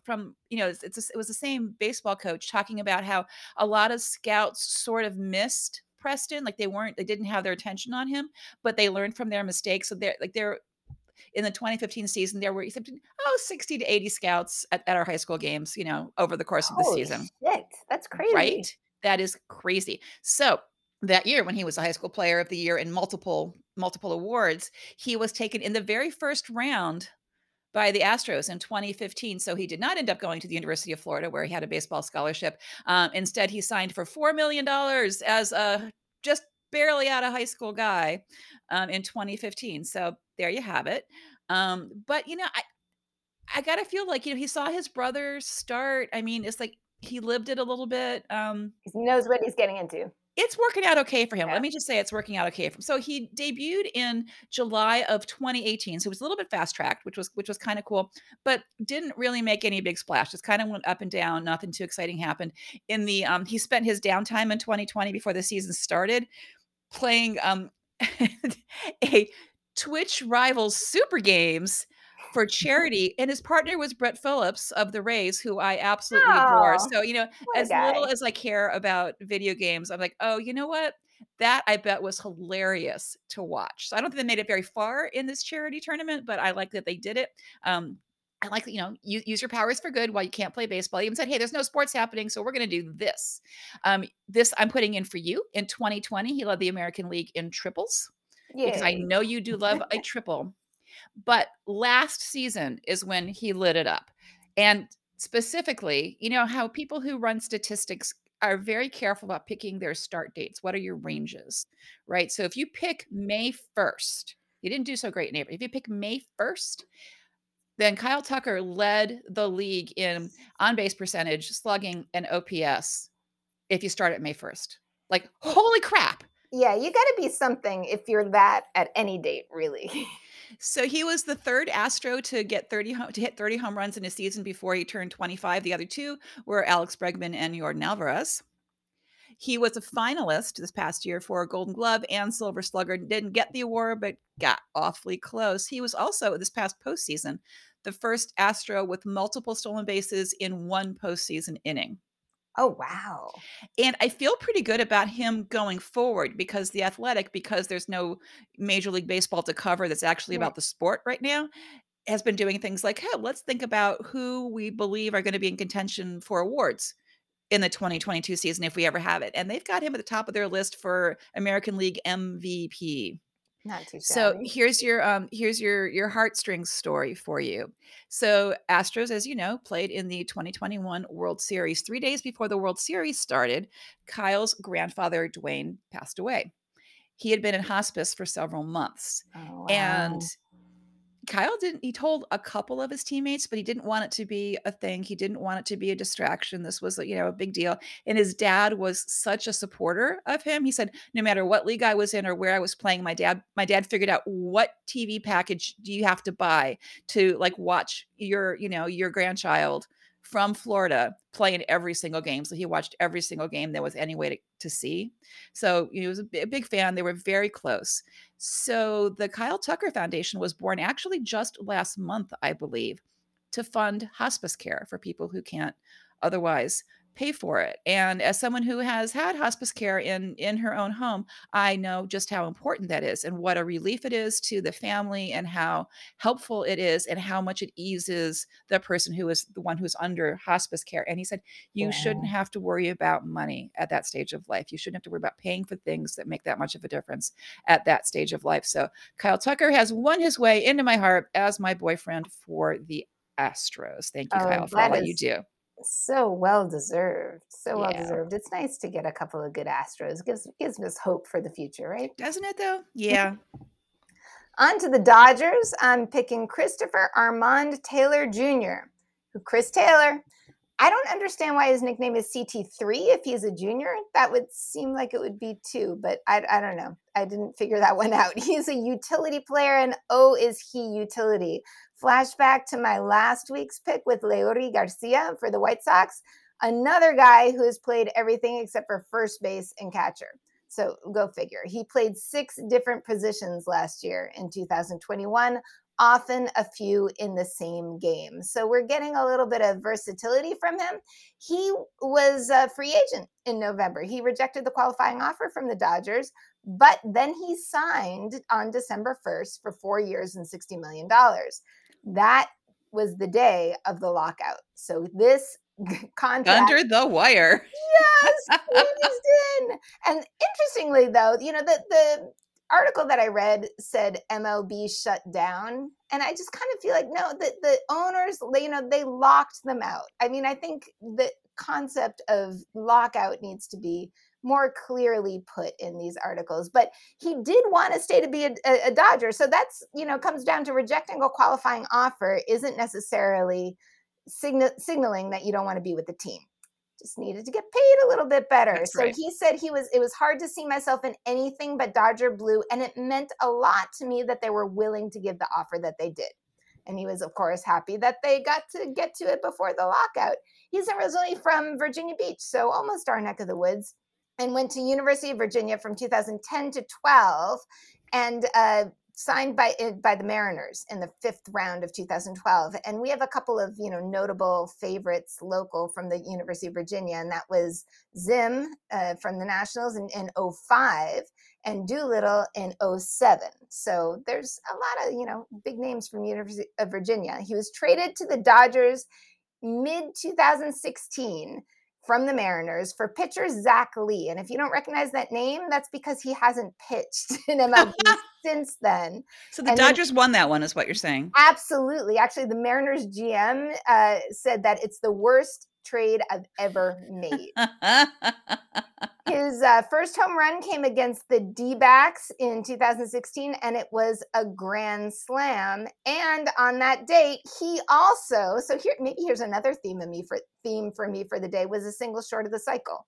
from you know, it's it's it was the same baseball coach talking about how a lot of scouts sort of missed Preston, like, they weren't they didn't have their attention on him, but they learned from their mistakes, so they're like, they're in the 2015 season, there were oh, 60 to 80 scouts at at our high school games, you know, over the course of the season, shit, that's crazy right? That is crazy. So, that year when he was a high school player of the year in multiple multiple awards, he was taken in the very first round by the Astros in 2015. So he did not end up going to the University of Florida, where he had a baseball scholarship. Um, instead, he signed for $4 million as a just barely out of high school guy um, in 2015. So there you have it. Um, but, you know, I, I got to feel like, you know, he saw his brother start. I mean, it's like he lived it a little bit. Um, He knows what he's getting into. It's working out okay for him. Yeah. Let me just say it's working out okay for him. So he debuted in July of 2018. So it was a little bit fast tracked, which was which was kind of cool, but didn't really make any big splash. Just kind of went up and down. Nothing too exciting happened. In the um, he spent his downtime in 2020 before the season started playing um a Twitch Rivals Super Games for charity, and his partner was Brett Phillips of the Rays, who I absolutely adore. Oh, So, you know, as little as I care about video games, I'm like, "Oh, you know what? That I bet was hilarious to watch." So I don't think they made it very far in this charity tournament, but I like that they did it. Um, I like that, you know, use use your powers for good while you can't play baseball. He even said, "Hey, there's no sports happening, so we're gonna do this." Um, this I'm putting in for you. In 2020, he led the American League in triples because I know you do love a triple. But last season is when he lit it up. And specifically, you know how people who run statistics are very careful about picking their start dates. What are your ranges? Right? So if you pick May 1st, you didn't do so great in April. If you pick May 1st, then Kyle Tucker led the league in on base percentage, slugging, and OPS if you start at May 1st. Like, holy crap. Yeah, you got to be something if you're that at any date, really. So he was the third Astro to get 30 home, to hit 30 home runs in a season before he turned 25. The other two were Alex Bregman and Yordan Alvarez. He was a finalist this past year for a Golden Glove and Silver Slugger. Didn't get the award, but got awfully close. He was also this past postseason the first Astro with multiple stolen bases in one postseason inning. Oh, wow. And I feel pretty good about him going forward because the athletic, because there's no Major League Baseball to cover that's actually Right. about the sport right now, has been doing things like, hey, let's think about who we believe are going to be in contention for awards in the 2022 season if we ever have it. And they've got him at the top of their list for American League MVP. Not too So shabby. here's your um here's your your heartstrings story for you. So Astros, as you know, played in the 2021 World Series. Three days before the World Series started, Kyle's grandfather Dwayne passed away. He had been in hospice for several months. Oh, And wow. Kyle didn't he told a couple of his teammates, but he didn't want it to be a thing. He didn't want it to be a distraction. This was, you know, a big deal. And his dad was such a supporter of him. He said, no matter what league I was in or where I was playing, my dad, my dad figured out what TV package do you have to buy to like watch your, you know, your grandchild from Florida playing every single game. So he watched every single game there was any way to, to see. So he was a b- a big fan. They were very close. So the Kyle Tucker Foundation was born actually just last month, I believe, to fund hospice care for people who can't otherwise pay for it. And as someone who has had hospice care in in her own home, I know just how important that is and what a relief it is to the family and how helpful it is and how much it eases the person who is the one who's under hospice care. And he said you shouldn't have to worry about money at that stage of life. You shouldn't have to worry about paying for things that make that much of a difference at that stage of life. So Kyle Tucker has won his way into my heart as my boyfriend for the Astros. Thank you, Oh, Kyle, for all that you do. So well deserved. So well Yeah. deserved. It's nice to get a couple of good Astros. Gives gives us hope for the future, right? Doesn't it though? Yeah. On to the Dodgers. I'm picking Christopher Armand Taylor Jr., who Chris Taylor. I don't understand why his nickname is CT3 if he's a junior. That would seem like it would be two, but I, I don't know. I didn't figure that one out. He's a utility player, and oh, is he utility. Flashback to my last week's pick with Leury Garcia for the White Sox, another guy who has played everything except for first base and catcher. So go figure. He played six different positions last year in 2021, often a few in the same game. So we're getting a little bit of versatility from him. He was a free agent in November. He rejected the qualifying offer from the Dodgers, but then he signed on December 1st for four years and $60 million. That was the day of the lockout. So this contract Under the wire. yes, squeezed in. And interestingly, though, you know, the the article that I read said MLB shut down, and I just kind of feel like no, the the owners, they, you know, they locked them out. I mean, I think the concept of lockout needs to be more clearly put in these articles but he did want to stay to be a, a, a dodger so that's you know comes down to rejecting a qualifying offer isn't necessarily signa- signaling that you don't want to be with the team just needed to get paid a little bit better. That's so right. he said he was it was hard to see myself in anything but Dodger blue and it meant a lot to me that they were willing to give the offer that they did. And he was of course happy that they got to get to it before the lockout. He's originally from Virginia Beach, so almost our neck of the woods and went to University of Virginia from 2010 to 12 and uh signed by eh, by the Mariners in the fifth round of 2012, and we have a couple of you know notable favorites local from the University of Virginia, and that was Zim uh, from the Nationals in, in 05 and Doolittle in 07. So there's a lot of you know big names from University of Virginia. He was traded to the Dodgers mid 2016 from the Mariners for pitcher Zach Lee. And if you don't recognize that name, that's because he hasn't pitched in MLB since then. So the and Dodgers then, won that one, is what you're saying? Absolutely. Actually, the Mariners GM uh, said that it's the worst trade I've ever made. His uh, first home run came against the D backs in 2016, and it was a grand slam. And on that date, he also, so here, maybe here's another theme of me for theme for me for the day was a single short of the cycle.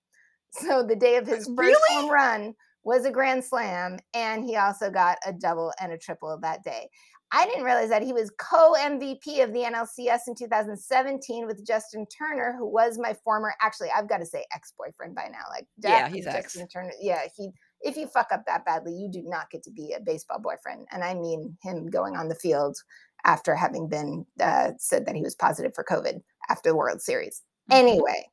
So the day of his first really? home run was a grand slam, and he also got a double and a triple that day. I didn't realize that he was co MVP of the NLCS in 2017 with Justin Turner, who was my former, actually, I've got to say ex boyfriend by now. Like, yeah, he's Justin ex. Turner. Yeah, he. If you fuck up that badly, you do not get to be a baseball boyfriend, and I mean him going on the field after having been uh, said that he was positive for COVID after the World Series. Mm-hmm. Anyway,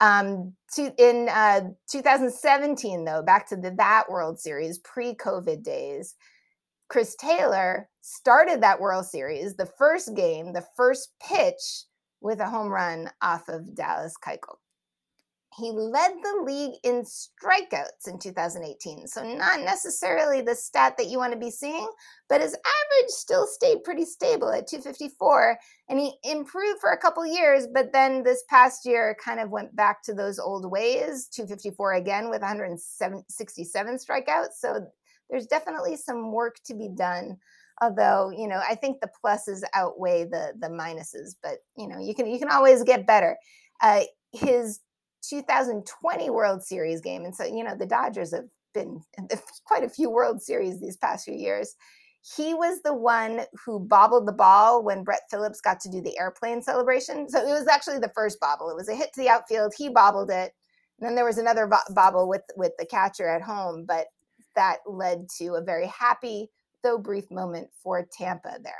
um, to, in uh, 2017, though, back to the that World Series pre-COVID days, Chris Taylor started that World Series, the first game, the first pitch with a home run off of Dallas Keuchel. He led the league in strikeouts in 2018. So, not necessarily the stat that you want to be seeing, but his average still stayed pretty stable at 254. And he improved for a couple years, but then this past year kind of went back to those old ways 254 again with 167 strikeouts. So, there's definitely some work to be done although you know i think the pluses outweigh the the minuses but you know you can you can always get better uh, his 2020 world series game and so you know the dodgers have been quite a few world series these past few years he was the one who bobbled the ball when Brett Phillips got to do the airplane celebration. So it was actually the first bobble. It was a hit to the outfield. He bobbled it. And then there was another bo- bobble with with the catcher at home, but that led to a very happy, though brief moment for Tampa there.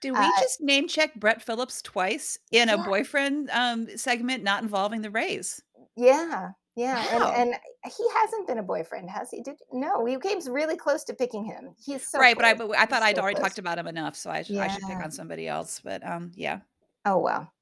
Do we uh, just name check Brett Phillips twice in yeah. a boyfriend um, segment not involving the Rays? Yeah, yeah, wow. and, and, he hasn't been a boyfriend, has he? Did no? We came really close to picking him. He's so right, close. but I, but I thought He's I'd so already close. talked about him enough, so I should yeah. I should pick on somebody else. But um, yeah. Oh well.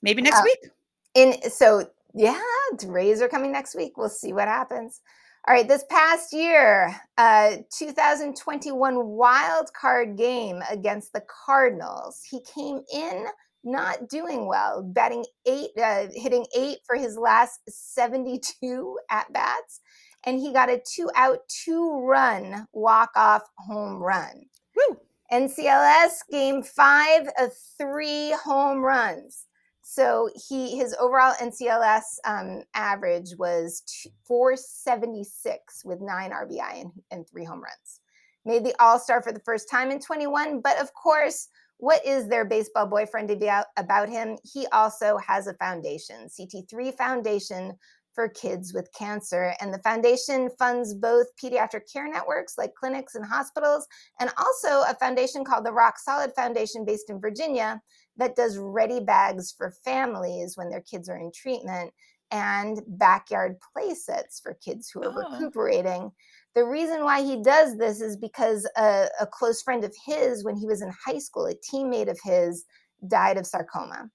Maybe next uh, week. In so yeah, the Rays are coming next week. We'll see what happens. All right, this past year, uh, 2021 wild card game against the Cardinals, he came in not doing well, batting eight, uh, hitting eight for his last 72 at bats, and he got a two out, two run walk off home run. Woo! NLCS game five of three home runs. So he his overall NLCS um, average was 476 with nine RBI and, and three home runs. Made the All Star for the first time in 21, but of course, what is their baseball boyfriend about, about him? He also has a foundation, CT3 Foundation for Kids with Cancer. And the foundation funds both pediatric care networks like clinics and hospitals, and also a foundation called the Rock Solid Foundation based in Virginia that does ready bags for families when their kids are in treatment and backyard play sets for kids who are oh. recuperating. The reason why he does this is because a, a, close friend of his, when he was in high school, a teammate of his, died of sarcoma.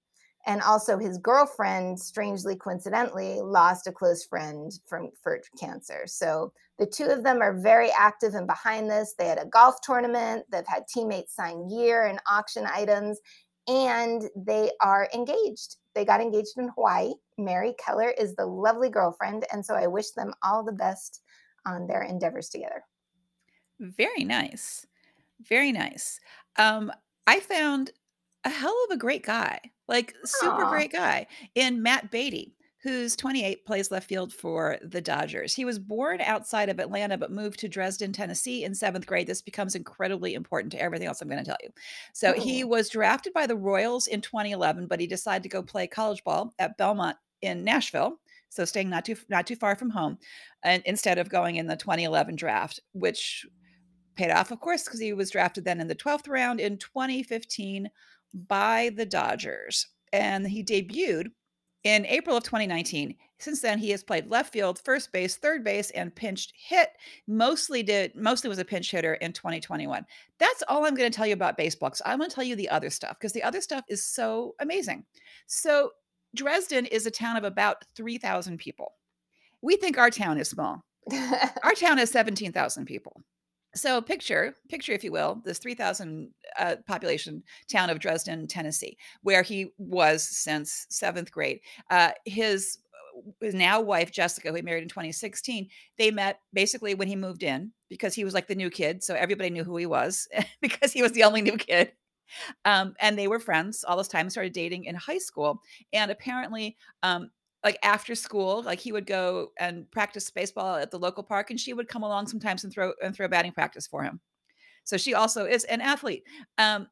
And also, his girlfriend, strangely coincidentally, lost a close friend from for cancer. So the two of them are very active and behind this. They had a golf tournament. They've had teammates sign gear and auction items, and they are engaged. They got engaged in Hawaii. Mary Keller is the lovely girlfriend. And so I wish them all the best on their endeavors together. Very nice. Very nice. Um, I found a hell of a great guy, like super Aww. great guy in Matt Beaty who's 28, plays left field for the Dodgers. He was born outside of Atlanta, but moved to Dresden, Tennessee in seventh grade. This becomes incredibly important to everything else I'm going to tell you. So oh. he was drafted by the Royals in 2011, but he decided to go play college ball at Belmont in Nashville. So staying not too not too far from home, and instead of going in the 2011 draft, which paid off, of course, because he was drafted then in the 12th round in 2015 by the Dodgers. And he debuted in April of 2019. Since then, he has played left field, first base, third base, and pinched hit. Mostly did mostly was a pinch hitter in 2021. That's all I'm going to tell you about baseball. Because I'm going to tell you the other stuff because the other stuff is so amazing. So Dresden is a town of about 3,000 people. We think our town is small. our town has 17,000 people. So picture, picture if you will, this 3,000 uh, population town of Dresden, Tennessee, where he was since seventh grade. Uh, his his now wife Jessica, who he married in 2016, they met basically when he moved in because he was like the new kid, so everybody knew who he was because he was the only new kid. Um, and they were friends all this time. Started dating in high school, and apparently, um, like after school, like he would go and practice baseball at the local park, and she would come along sometimes and throw and throw batting practice for him. So she also is an athlete. Um,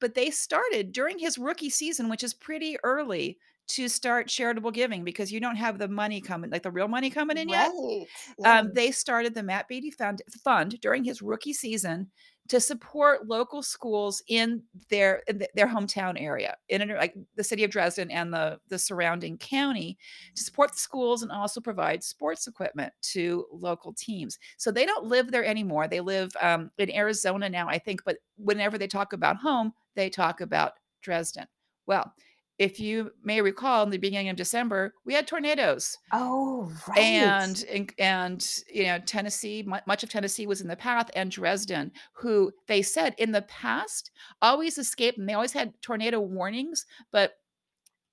but they started during his rookie season, which is pretty early to start charitable giving because you don't have the money coming, like the real money coming in yet. Right. Yeah. Um, they started the Matt Beaty Fund, Fund during his rookie season to support local schools in their in their hometown area, in like the city of Dresden and the the surrounding county, to support the schools and also provide sports equipment to local teams. So they don't live there anymore. They live um, in Arizona now, I think. But whenever they talk about home, they talk about Dresden. Well, if you may recall in the beginning of December, we had tornadoes. Oh, right. And and, and you know, Tennessee, mu- much of Tennessee was in the path, and Dresden, who they said in the past always escaped, and they always had tornado warnings, but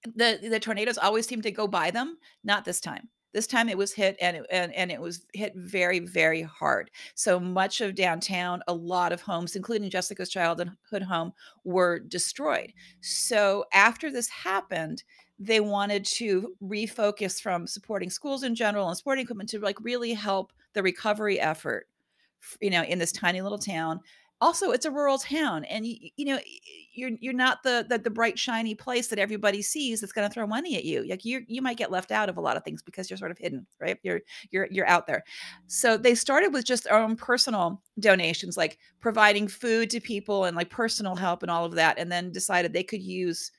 the the tornadoes always seemed to go by them. Not this time. This time it was hit and it, and, and it was hit very very hard. So much of downtown, a lot of homes, including Jessica's childhood home, were destroyed. So after this happened, they wanted to refocus from supporting schools in general and sporting equipment to like really help the recovery effort you know in this tiny little town also it's a rural town and you, you know you're you're not the, the the bright shiny place that everybody sees that's going to throw money at you. Like you you might get left out of a lot of things because you're sort of hidden right? You're you're you're out there. So they started with just their own personal donations like providing food to people and like personal help and all of that and then decided they could use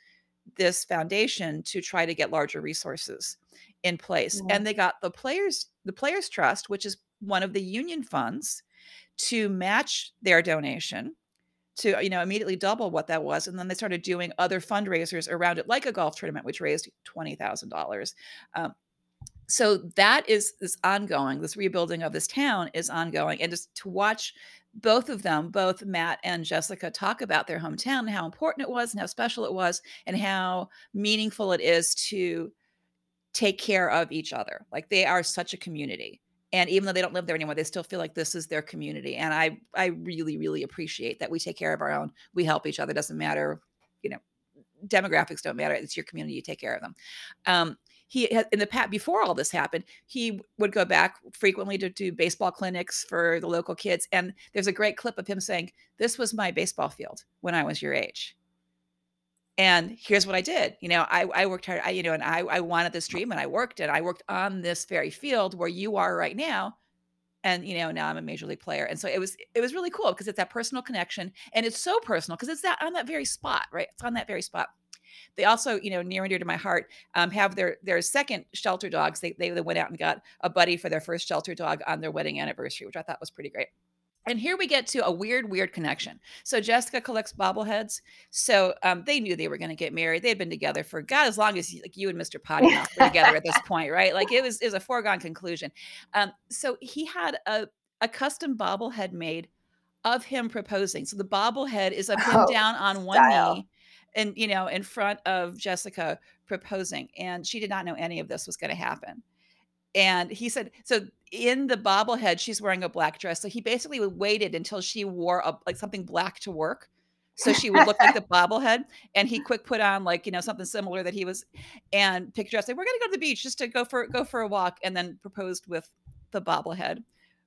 this foundation to try to get larger resources in place. Yeah. and they got the players the players trust which is one of the union funds to match their donation to you know immediately double what that was and then they started doing other fundraisers around it like a golf tournament which raised $20000 um, so that is is ongoing. This rebuilding of this town is ongoing and just to watch both of them both matt and jessica talk about their hometown and how important it was and how special it was and how meaningful it is to take care of each other. Like they are such a community and even though they don't live there anymore they still feel like this is their community and i i really really appreciate that we take care of our own we help each other doesn't matter you know demographics don't matter it's your community you take care of them. Um he in the past before all this happened he would go back frequently to do baseball clinics for the local kids and there's a great clip of him saying this was my baseball field when i was your age and here's what I did. You know, I, I worked hard, I, you know, and I, I wanted this dream and I worked and I worked on this very field where you are right now. And, you know, now I'm a major league player. And so it was, it was really cool because it's that personal connection and it's so personal because it's that on that very spot, right? It's on that very spot. They also, you know, near and dear to my heart, um, have their their second shelter dogs. They, they they went out and got a buddy for their first shelter dog on their wedding anniversary, which I thought was pretty great. And here we get to a weird, weird connection. So Jessica collects bobbleheads. So um, they knew they were going to get married. They had been together for God as long as like you and Mr. Potty were together at this point, right? Like it was was a foregone conclusion. Um, so he had a a custom bobblehead made of him proposing. So the bobblehead is of him Oh, down on one style. knee, and you know, in front of Jessica proposing, and she did not know any of this was going to happen. And he said, so in the bobblehead, she's wearing a black dress. So he basically waited until she wore a, like something black to work. So she would look like the bobblehead. And he quick put on like, you know, something similar that he was and picked her up, said, We're gonna go to the beach just to go for go for a walk, and then proposed with the bobblehead.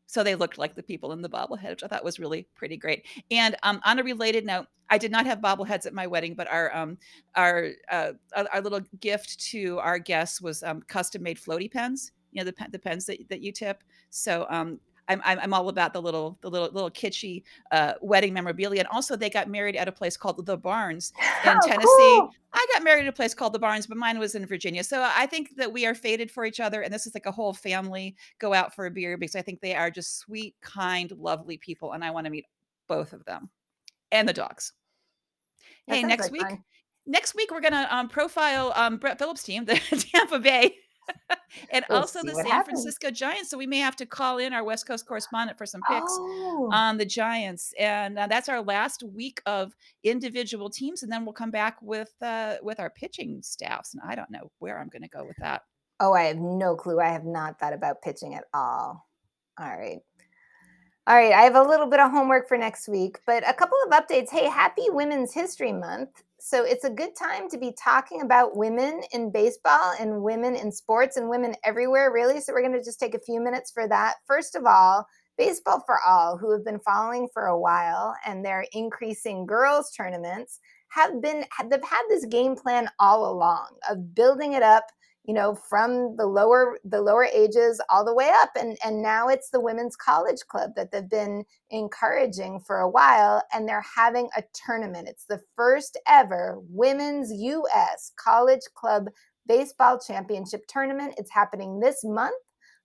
So they looked like the people in the bobblehead, which I thought was really pretty great. And um, on a related note, I did not have bobbleheads at my wedding, but our um, our uh, our little gift to our guests was um, custom made floaty pens you know the the pens that, that you tip so um I'm I'm I'm all about the little the little little kitschy, uh, wedding memorabilia, and also they got married at a place called The Barns in Oh, Tennessee. cool. I got married at a place called The Barns, but mine was in Virginia, so I think that we are fated for each other, and this is like a whole family go out for a beer because I think they are just sweet, kind, lovely people, and I wanna meet both of them, and the dogs. That Hey, next like week fun. next week, we're gonna, um, profile, um, Brett Phillips' team, the Tampa Bay, and We'll also the San happens. Francisco Giants, so we may have to call in our West Coast correspondent for some picks Oh. on the Giants, and, uh, that's our last week of individual teams, and then we'll come back with, uh, with our pitching staffs, and I don't know where I'm gonna go with that. Oh, I have no clue. I have not thought about pitching at all. All right. All right, I have a little bit of homework for next week, but a couple of updates. Hey, happy Women's History Month. So it's a good time to be talking about women in baseball and women in sports and women everywhere, really. So we're going to just take a few minutes for that. First of all, Baseball for All, who have been following for a while, and their increasing girls tournaments have been they've had this game plan all along of building it up you know from the lower the lower ages all the way up. And and now it's the women's college club that they've been encouraging for a while and they're having a tournament. It's the first ever women's us college club baseball championship tournament. It's happening this month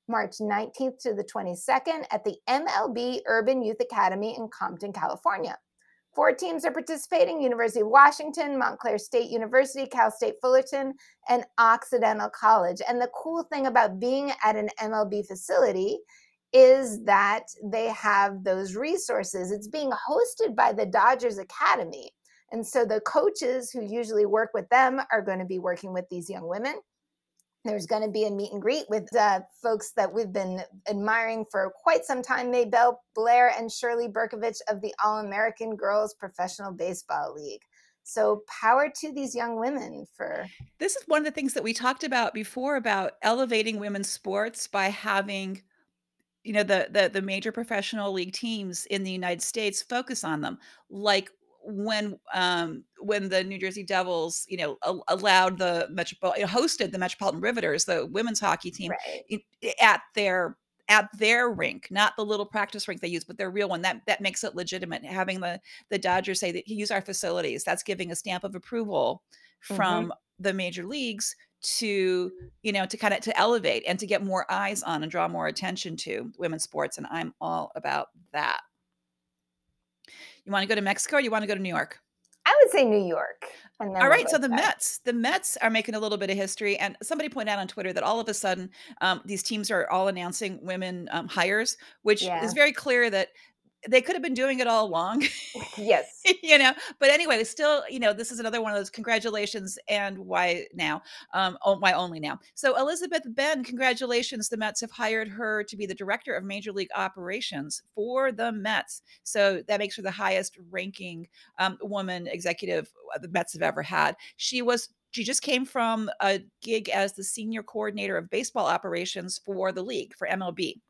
March 19th to the 22nd at the MLB Urban Youth Academy in Compton, California. Four teams are participating University of Washington, Montclair State University, Cal State Fullerton, and Occidental College. And the cool thing about being at an MLB facility is that they have those resources. It's being hosted by the Dodgers Academy. And so the coaches who usually work with them are going to be working with these young women. There's going to be a meet and greet with uh, folks that we've been admiring for quite some time Maybelle Blair and Shirley Burkovich of the All American Girls Professional Baseball League. So, power to these young women for. This is one of the things that we talked about before about elevating women's sports by having you know, the the the major professional league teams in the United States focus on them. Like when, um, when the New Jersey Devils, you know, al allowed the Metropol hosted the Metropolitan Riveters, the women's hockey team, Right. at their at their rink, not the little practice rink they use, but their real one. That that makes it legitimate. Having the the Dodgers say that, "Use our facilities," that's giving a stamp of approval Mm-hmm. from the major leagues to you know, to kinda to elevate and to get more eyes on and draw more attention to women's sports, and I'm all about that. You wanna go to Mexico or you wanna go to New York? I would say New York, and then Alright, so the back. Mets the Mets are making a little bit of history, and somebody pointed out on Twitter that all of a sudden, um, these teams are all announcing women, um, hires, which is very clear that they could have been doing it all along. Yes. You know? But anyway, still you know, this is another one of those congratulations and why now? Um, oh, why only now? So Elizabeth Benn, congratulations, the Mets have hired her to be the director of Major League Operations for the Mets. So that makes her the highest ranking, um, woman executive uh, the Mets have ever had. She was she just came from a gig as the senior coordinator of baseball operations for the league, for MLB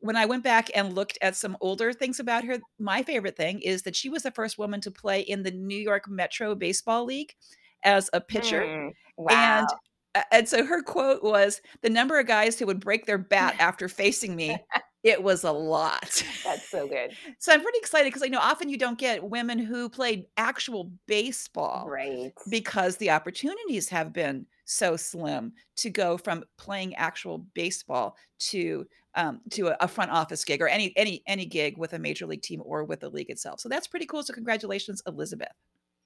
when I went back and looked at some older things about her, my favorite thing is that she was the first woman to play in the New York Metro Baseball League as a pitcher, Mm, and wow. uh, and so her quote was, "The number of guys who would break their bat after facing me, it was a lot." That's so good. So I'm pretty excited because I know often you don't get women who played actual baseball Right. because the opportunities have been so slim to go from playing actual baseball to, um, to a a front office gig or any any any gig with a major league team or with the league itself. So that's pretty cool. So congratulations, Elizabeth.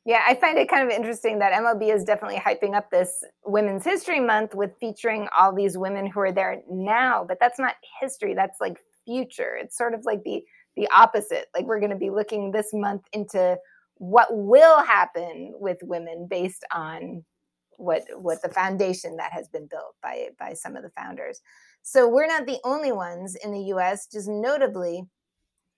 Yeah, I find it kind of interesting that MLB is definitely hyping up this Women's History Month with featuring all these women who are there now, but that's not history, that's like future. It's sort of like the the opposite. Like we're going to be looking this month into what will happen with women based on what what the foundation that has been built by by some of the founders. So we're not the only ones in the US, just notably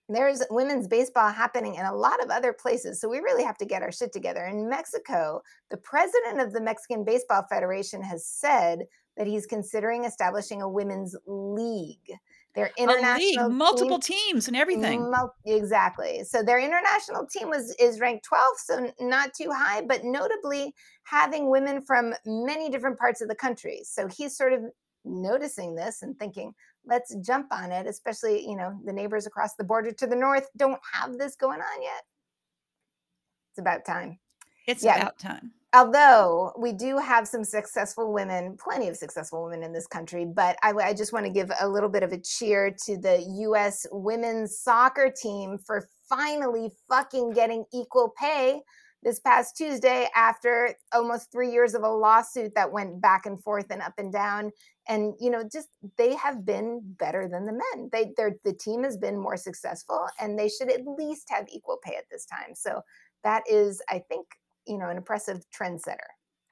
there's women's baseball happening in a lot of other places. So we really have to get our shit together. In Mexico, the president of the Mexican Baseball Federation has said that he's considering establishing a women's league. Their A league, international team multiple teams and everything. Mul- exactly. So their international team was is ranked 12th, so not too high, but notably having women from many different parts of the country. So he's sort of noticing this and thinking, let's jump on it especially you know the neighbors across the border to the north don't have this going on yet it's about time it's yeah. about time although we do have some successful women, plenty of successful women in this country, but I, I, just want to give a little bit of a cheer to the U.S. women's soccer team for finally fucking getting equal pay this past Tuesday after almost three years of a lawsuit that went back and forth and up and down. And you know, just they have been better than the men. They, they're the team has been more successful, and they should at least have equal pay at this time. So that is, I think, you know, an impressive trendsetter,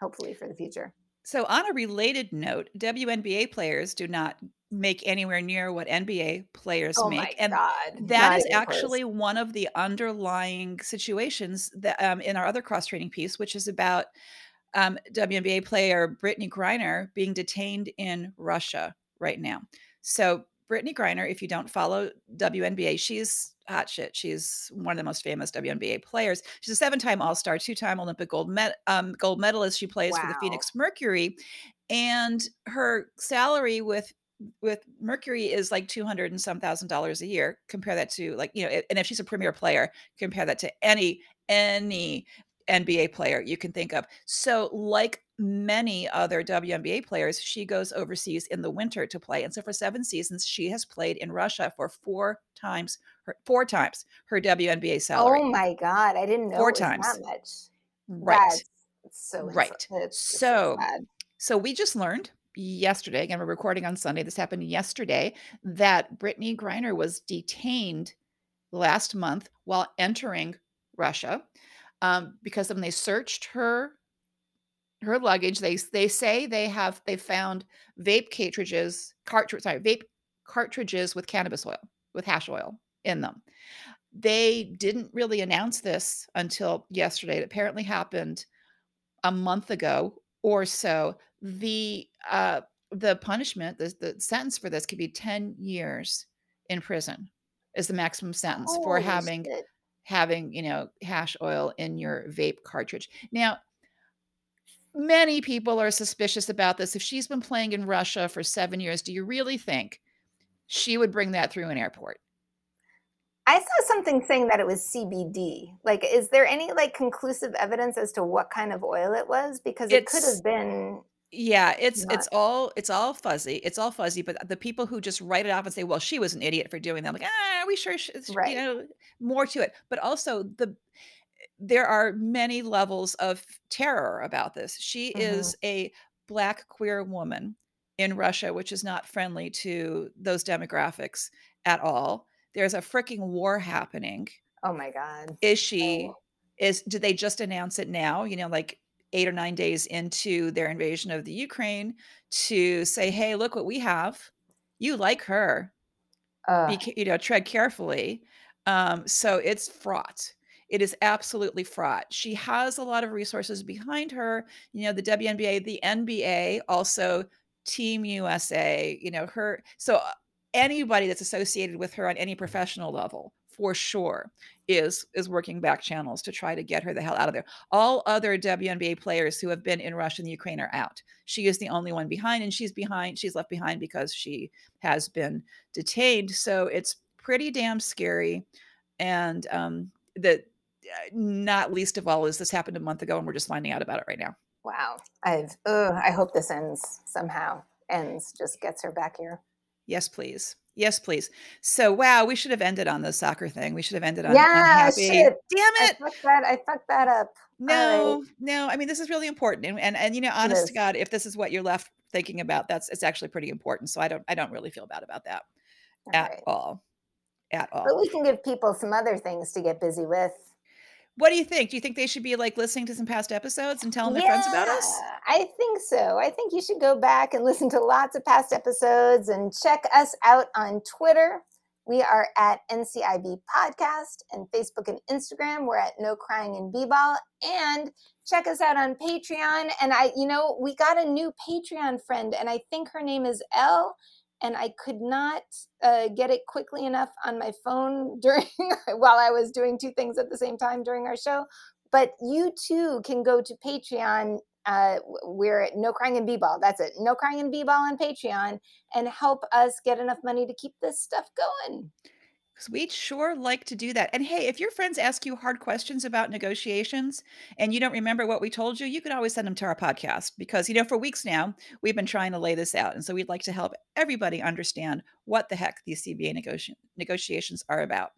hopefully for the future. So, on a related note, WNBA players do not make anywhere near what NBA players oh make, and God. that not is actually close. one of the underlying situations that um, in our other cross training piece, which is about um, WNBA player Brittney Griner being detained in Russia right now. So, Brittney Griner, if you don't follow WNBA, she's hot shit. She's one of the most famous WNBA players. She's a seven-time All-Star, two-time Olympic gold med- um, gold medalist. She plays wow. for the Phoenix Mercury, and her salary with with Mercury is like two hundred and some thousand dollars a year. Compare that to like you know, and if she's a premier player, compare that to any any NBA player you can think of. So, like many other WNBA players, she goes overseas in the winter to play. And so, for seven seasons, she has played in Russia for four times her four times her WNBA salary. Oh my god, I didn't know four times that much. Right. That's so right. It's, so, so, so we just learned yesterday. Again, we're recording on Sunday. This happened yesterday that Brittney Griner was detained last month while entering Russia um, because when they searched her her luggage, they they say they have they found vape cartridges, cartridge sorry, vape cartridges with cannabis oil, with hash oil in them. They didn't really announce this until yesterday. It apparently happened a month ago or so. The uh, the punishment, the, the sentence for this could be 10 years in prison is the maximum sentence Holy for having shit having, you know, hash oil in your vape cartridge. Now, many people are suspicious about this. If she's been playing in Russia for seven years, do you really think she would bring that through an airport? I saw something saying that it was CBD. Like, is there any like conclusive evidence as to what kind of oil it was? Because it could have been yeah, it's Not it's all it's all fuzzy. It's all fuzzy, but the people who just write it off and say, "Well, she was an idiot for doing that," I'm like, ah, are we sure? She, you know, more to it. But also the there are many levels of terror about this. She hmm is a black queer woman in Russia, which is not friendly to those demographics at all. There's a freaking war happening. Oh my god. Is she? Oh. Is did they just announce it now? You know, like eight or nine days into their invasion of the Ukraine to say, hey, look what we have. You like her. Uh, Be, you know, tread carefully. Um, so it's fraught. It is absolutely fraught. She has a lot of resources behind her. You know, the WNBA, the NBA, also Team USA, you know, her. So uh, anybody that's associated with her on any professional level for sure is is working back channels to try to get her the hell out of there. All other WNBA players who have been in Russia and Ukraine are out. She is the only one behind, and she's behind. She's left behind because she has been detained. So it's pretty damn scary. And um, the uh, not least of all is this happened a month ago, and we're just finding out about it right now. Wow, I've. Ugh, I hope this ends somehow. Ends just gets her back here. Yes, please. Yes, please. So, wow, we should have ended on the soccer thing. We should have ended on, yeah, on. Shit. Damn it! I fucked that. I fucked that up. No, right. no. I mean, this is really important, and and, and you know, honest to God, if this is what you're left thinking about, that's it's actually pretty important. So I don't I don't really feel bad about that all at right. all, at all. But we can give people some other things to get busy with. What do you think? Do you think they should be like listening to some past episodes and telling their yeah, friends about us? I think so. I think you should go back and listen to lots of past episodes and check us out on Twitter. We are at NCIB Podcast and Facebook and Instagram. We're at No Crying in B-Ball. And check us out on Patreon. And I, you know, we got a new Patreon friend, and I think her name is Elle and I could not uh, get it quickly enough on my phone during while I was doing two things at the same time during our show. But you too can go to Patreon uh, we're at No Crying in B-Ball. That's it. No Crying in B-Ball on Patreon and help us get enough money to keep this stuff going. 'Cause we'd sure like to do that. And hey, if your friends ask you hard questions about negotiations and you don't remember what we told you, you can always send them to our podcast because, you know, for weeks now, we've been trying to lay this out. And so we'd like to help everybody understand what the heck these CBA negoti negotiations are about.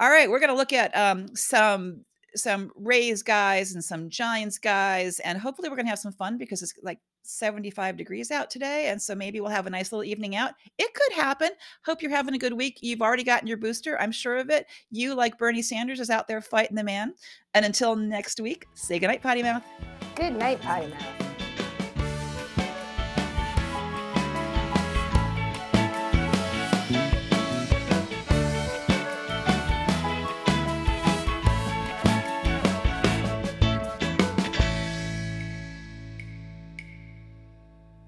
All right, we're gonna look at, um, some some Rays guys and some Giants guys, and hopefully we're gonna have some fun because it's, like, 75 degrees out today, and so maybe we'll have a nice little evening out. It could happen. Hope you're having a good week. You've already gotten your booster, I'm sure of it. You, like Bernie Sanders, is out there fighting the man. And until next week, say goodnight, potty mouth. Good night, potty mouth.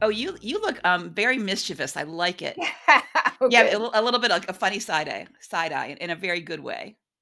Oh, you you look, um, very mischievous, I like it. Oh, Yeah, a a little bit like a funny side eye side eye in a very good way.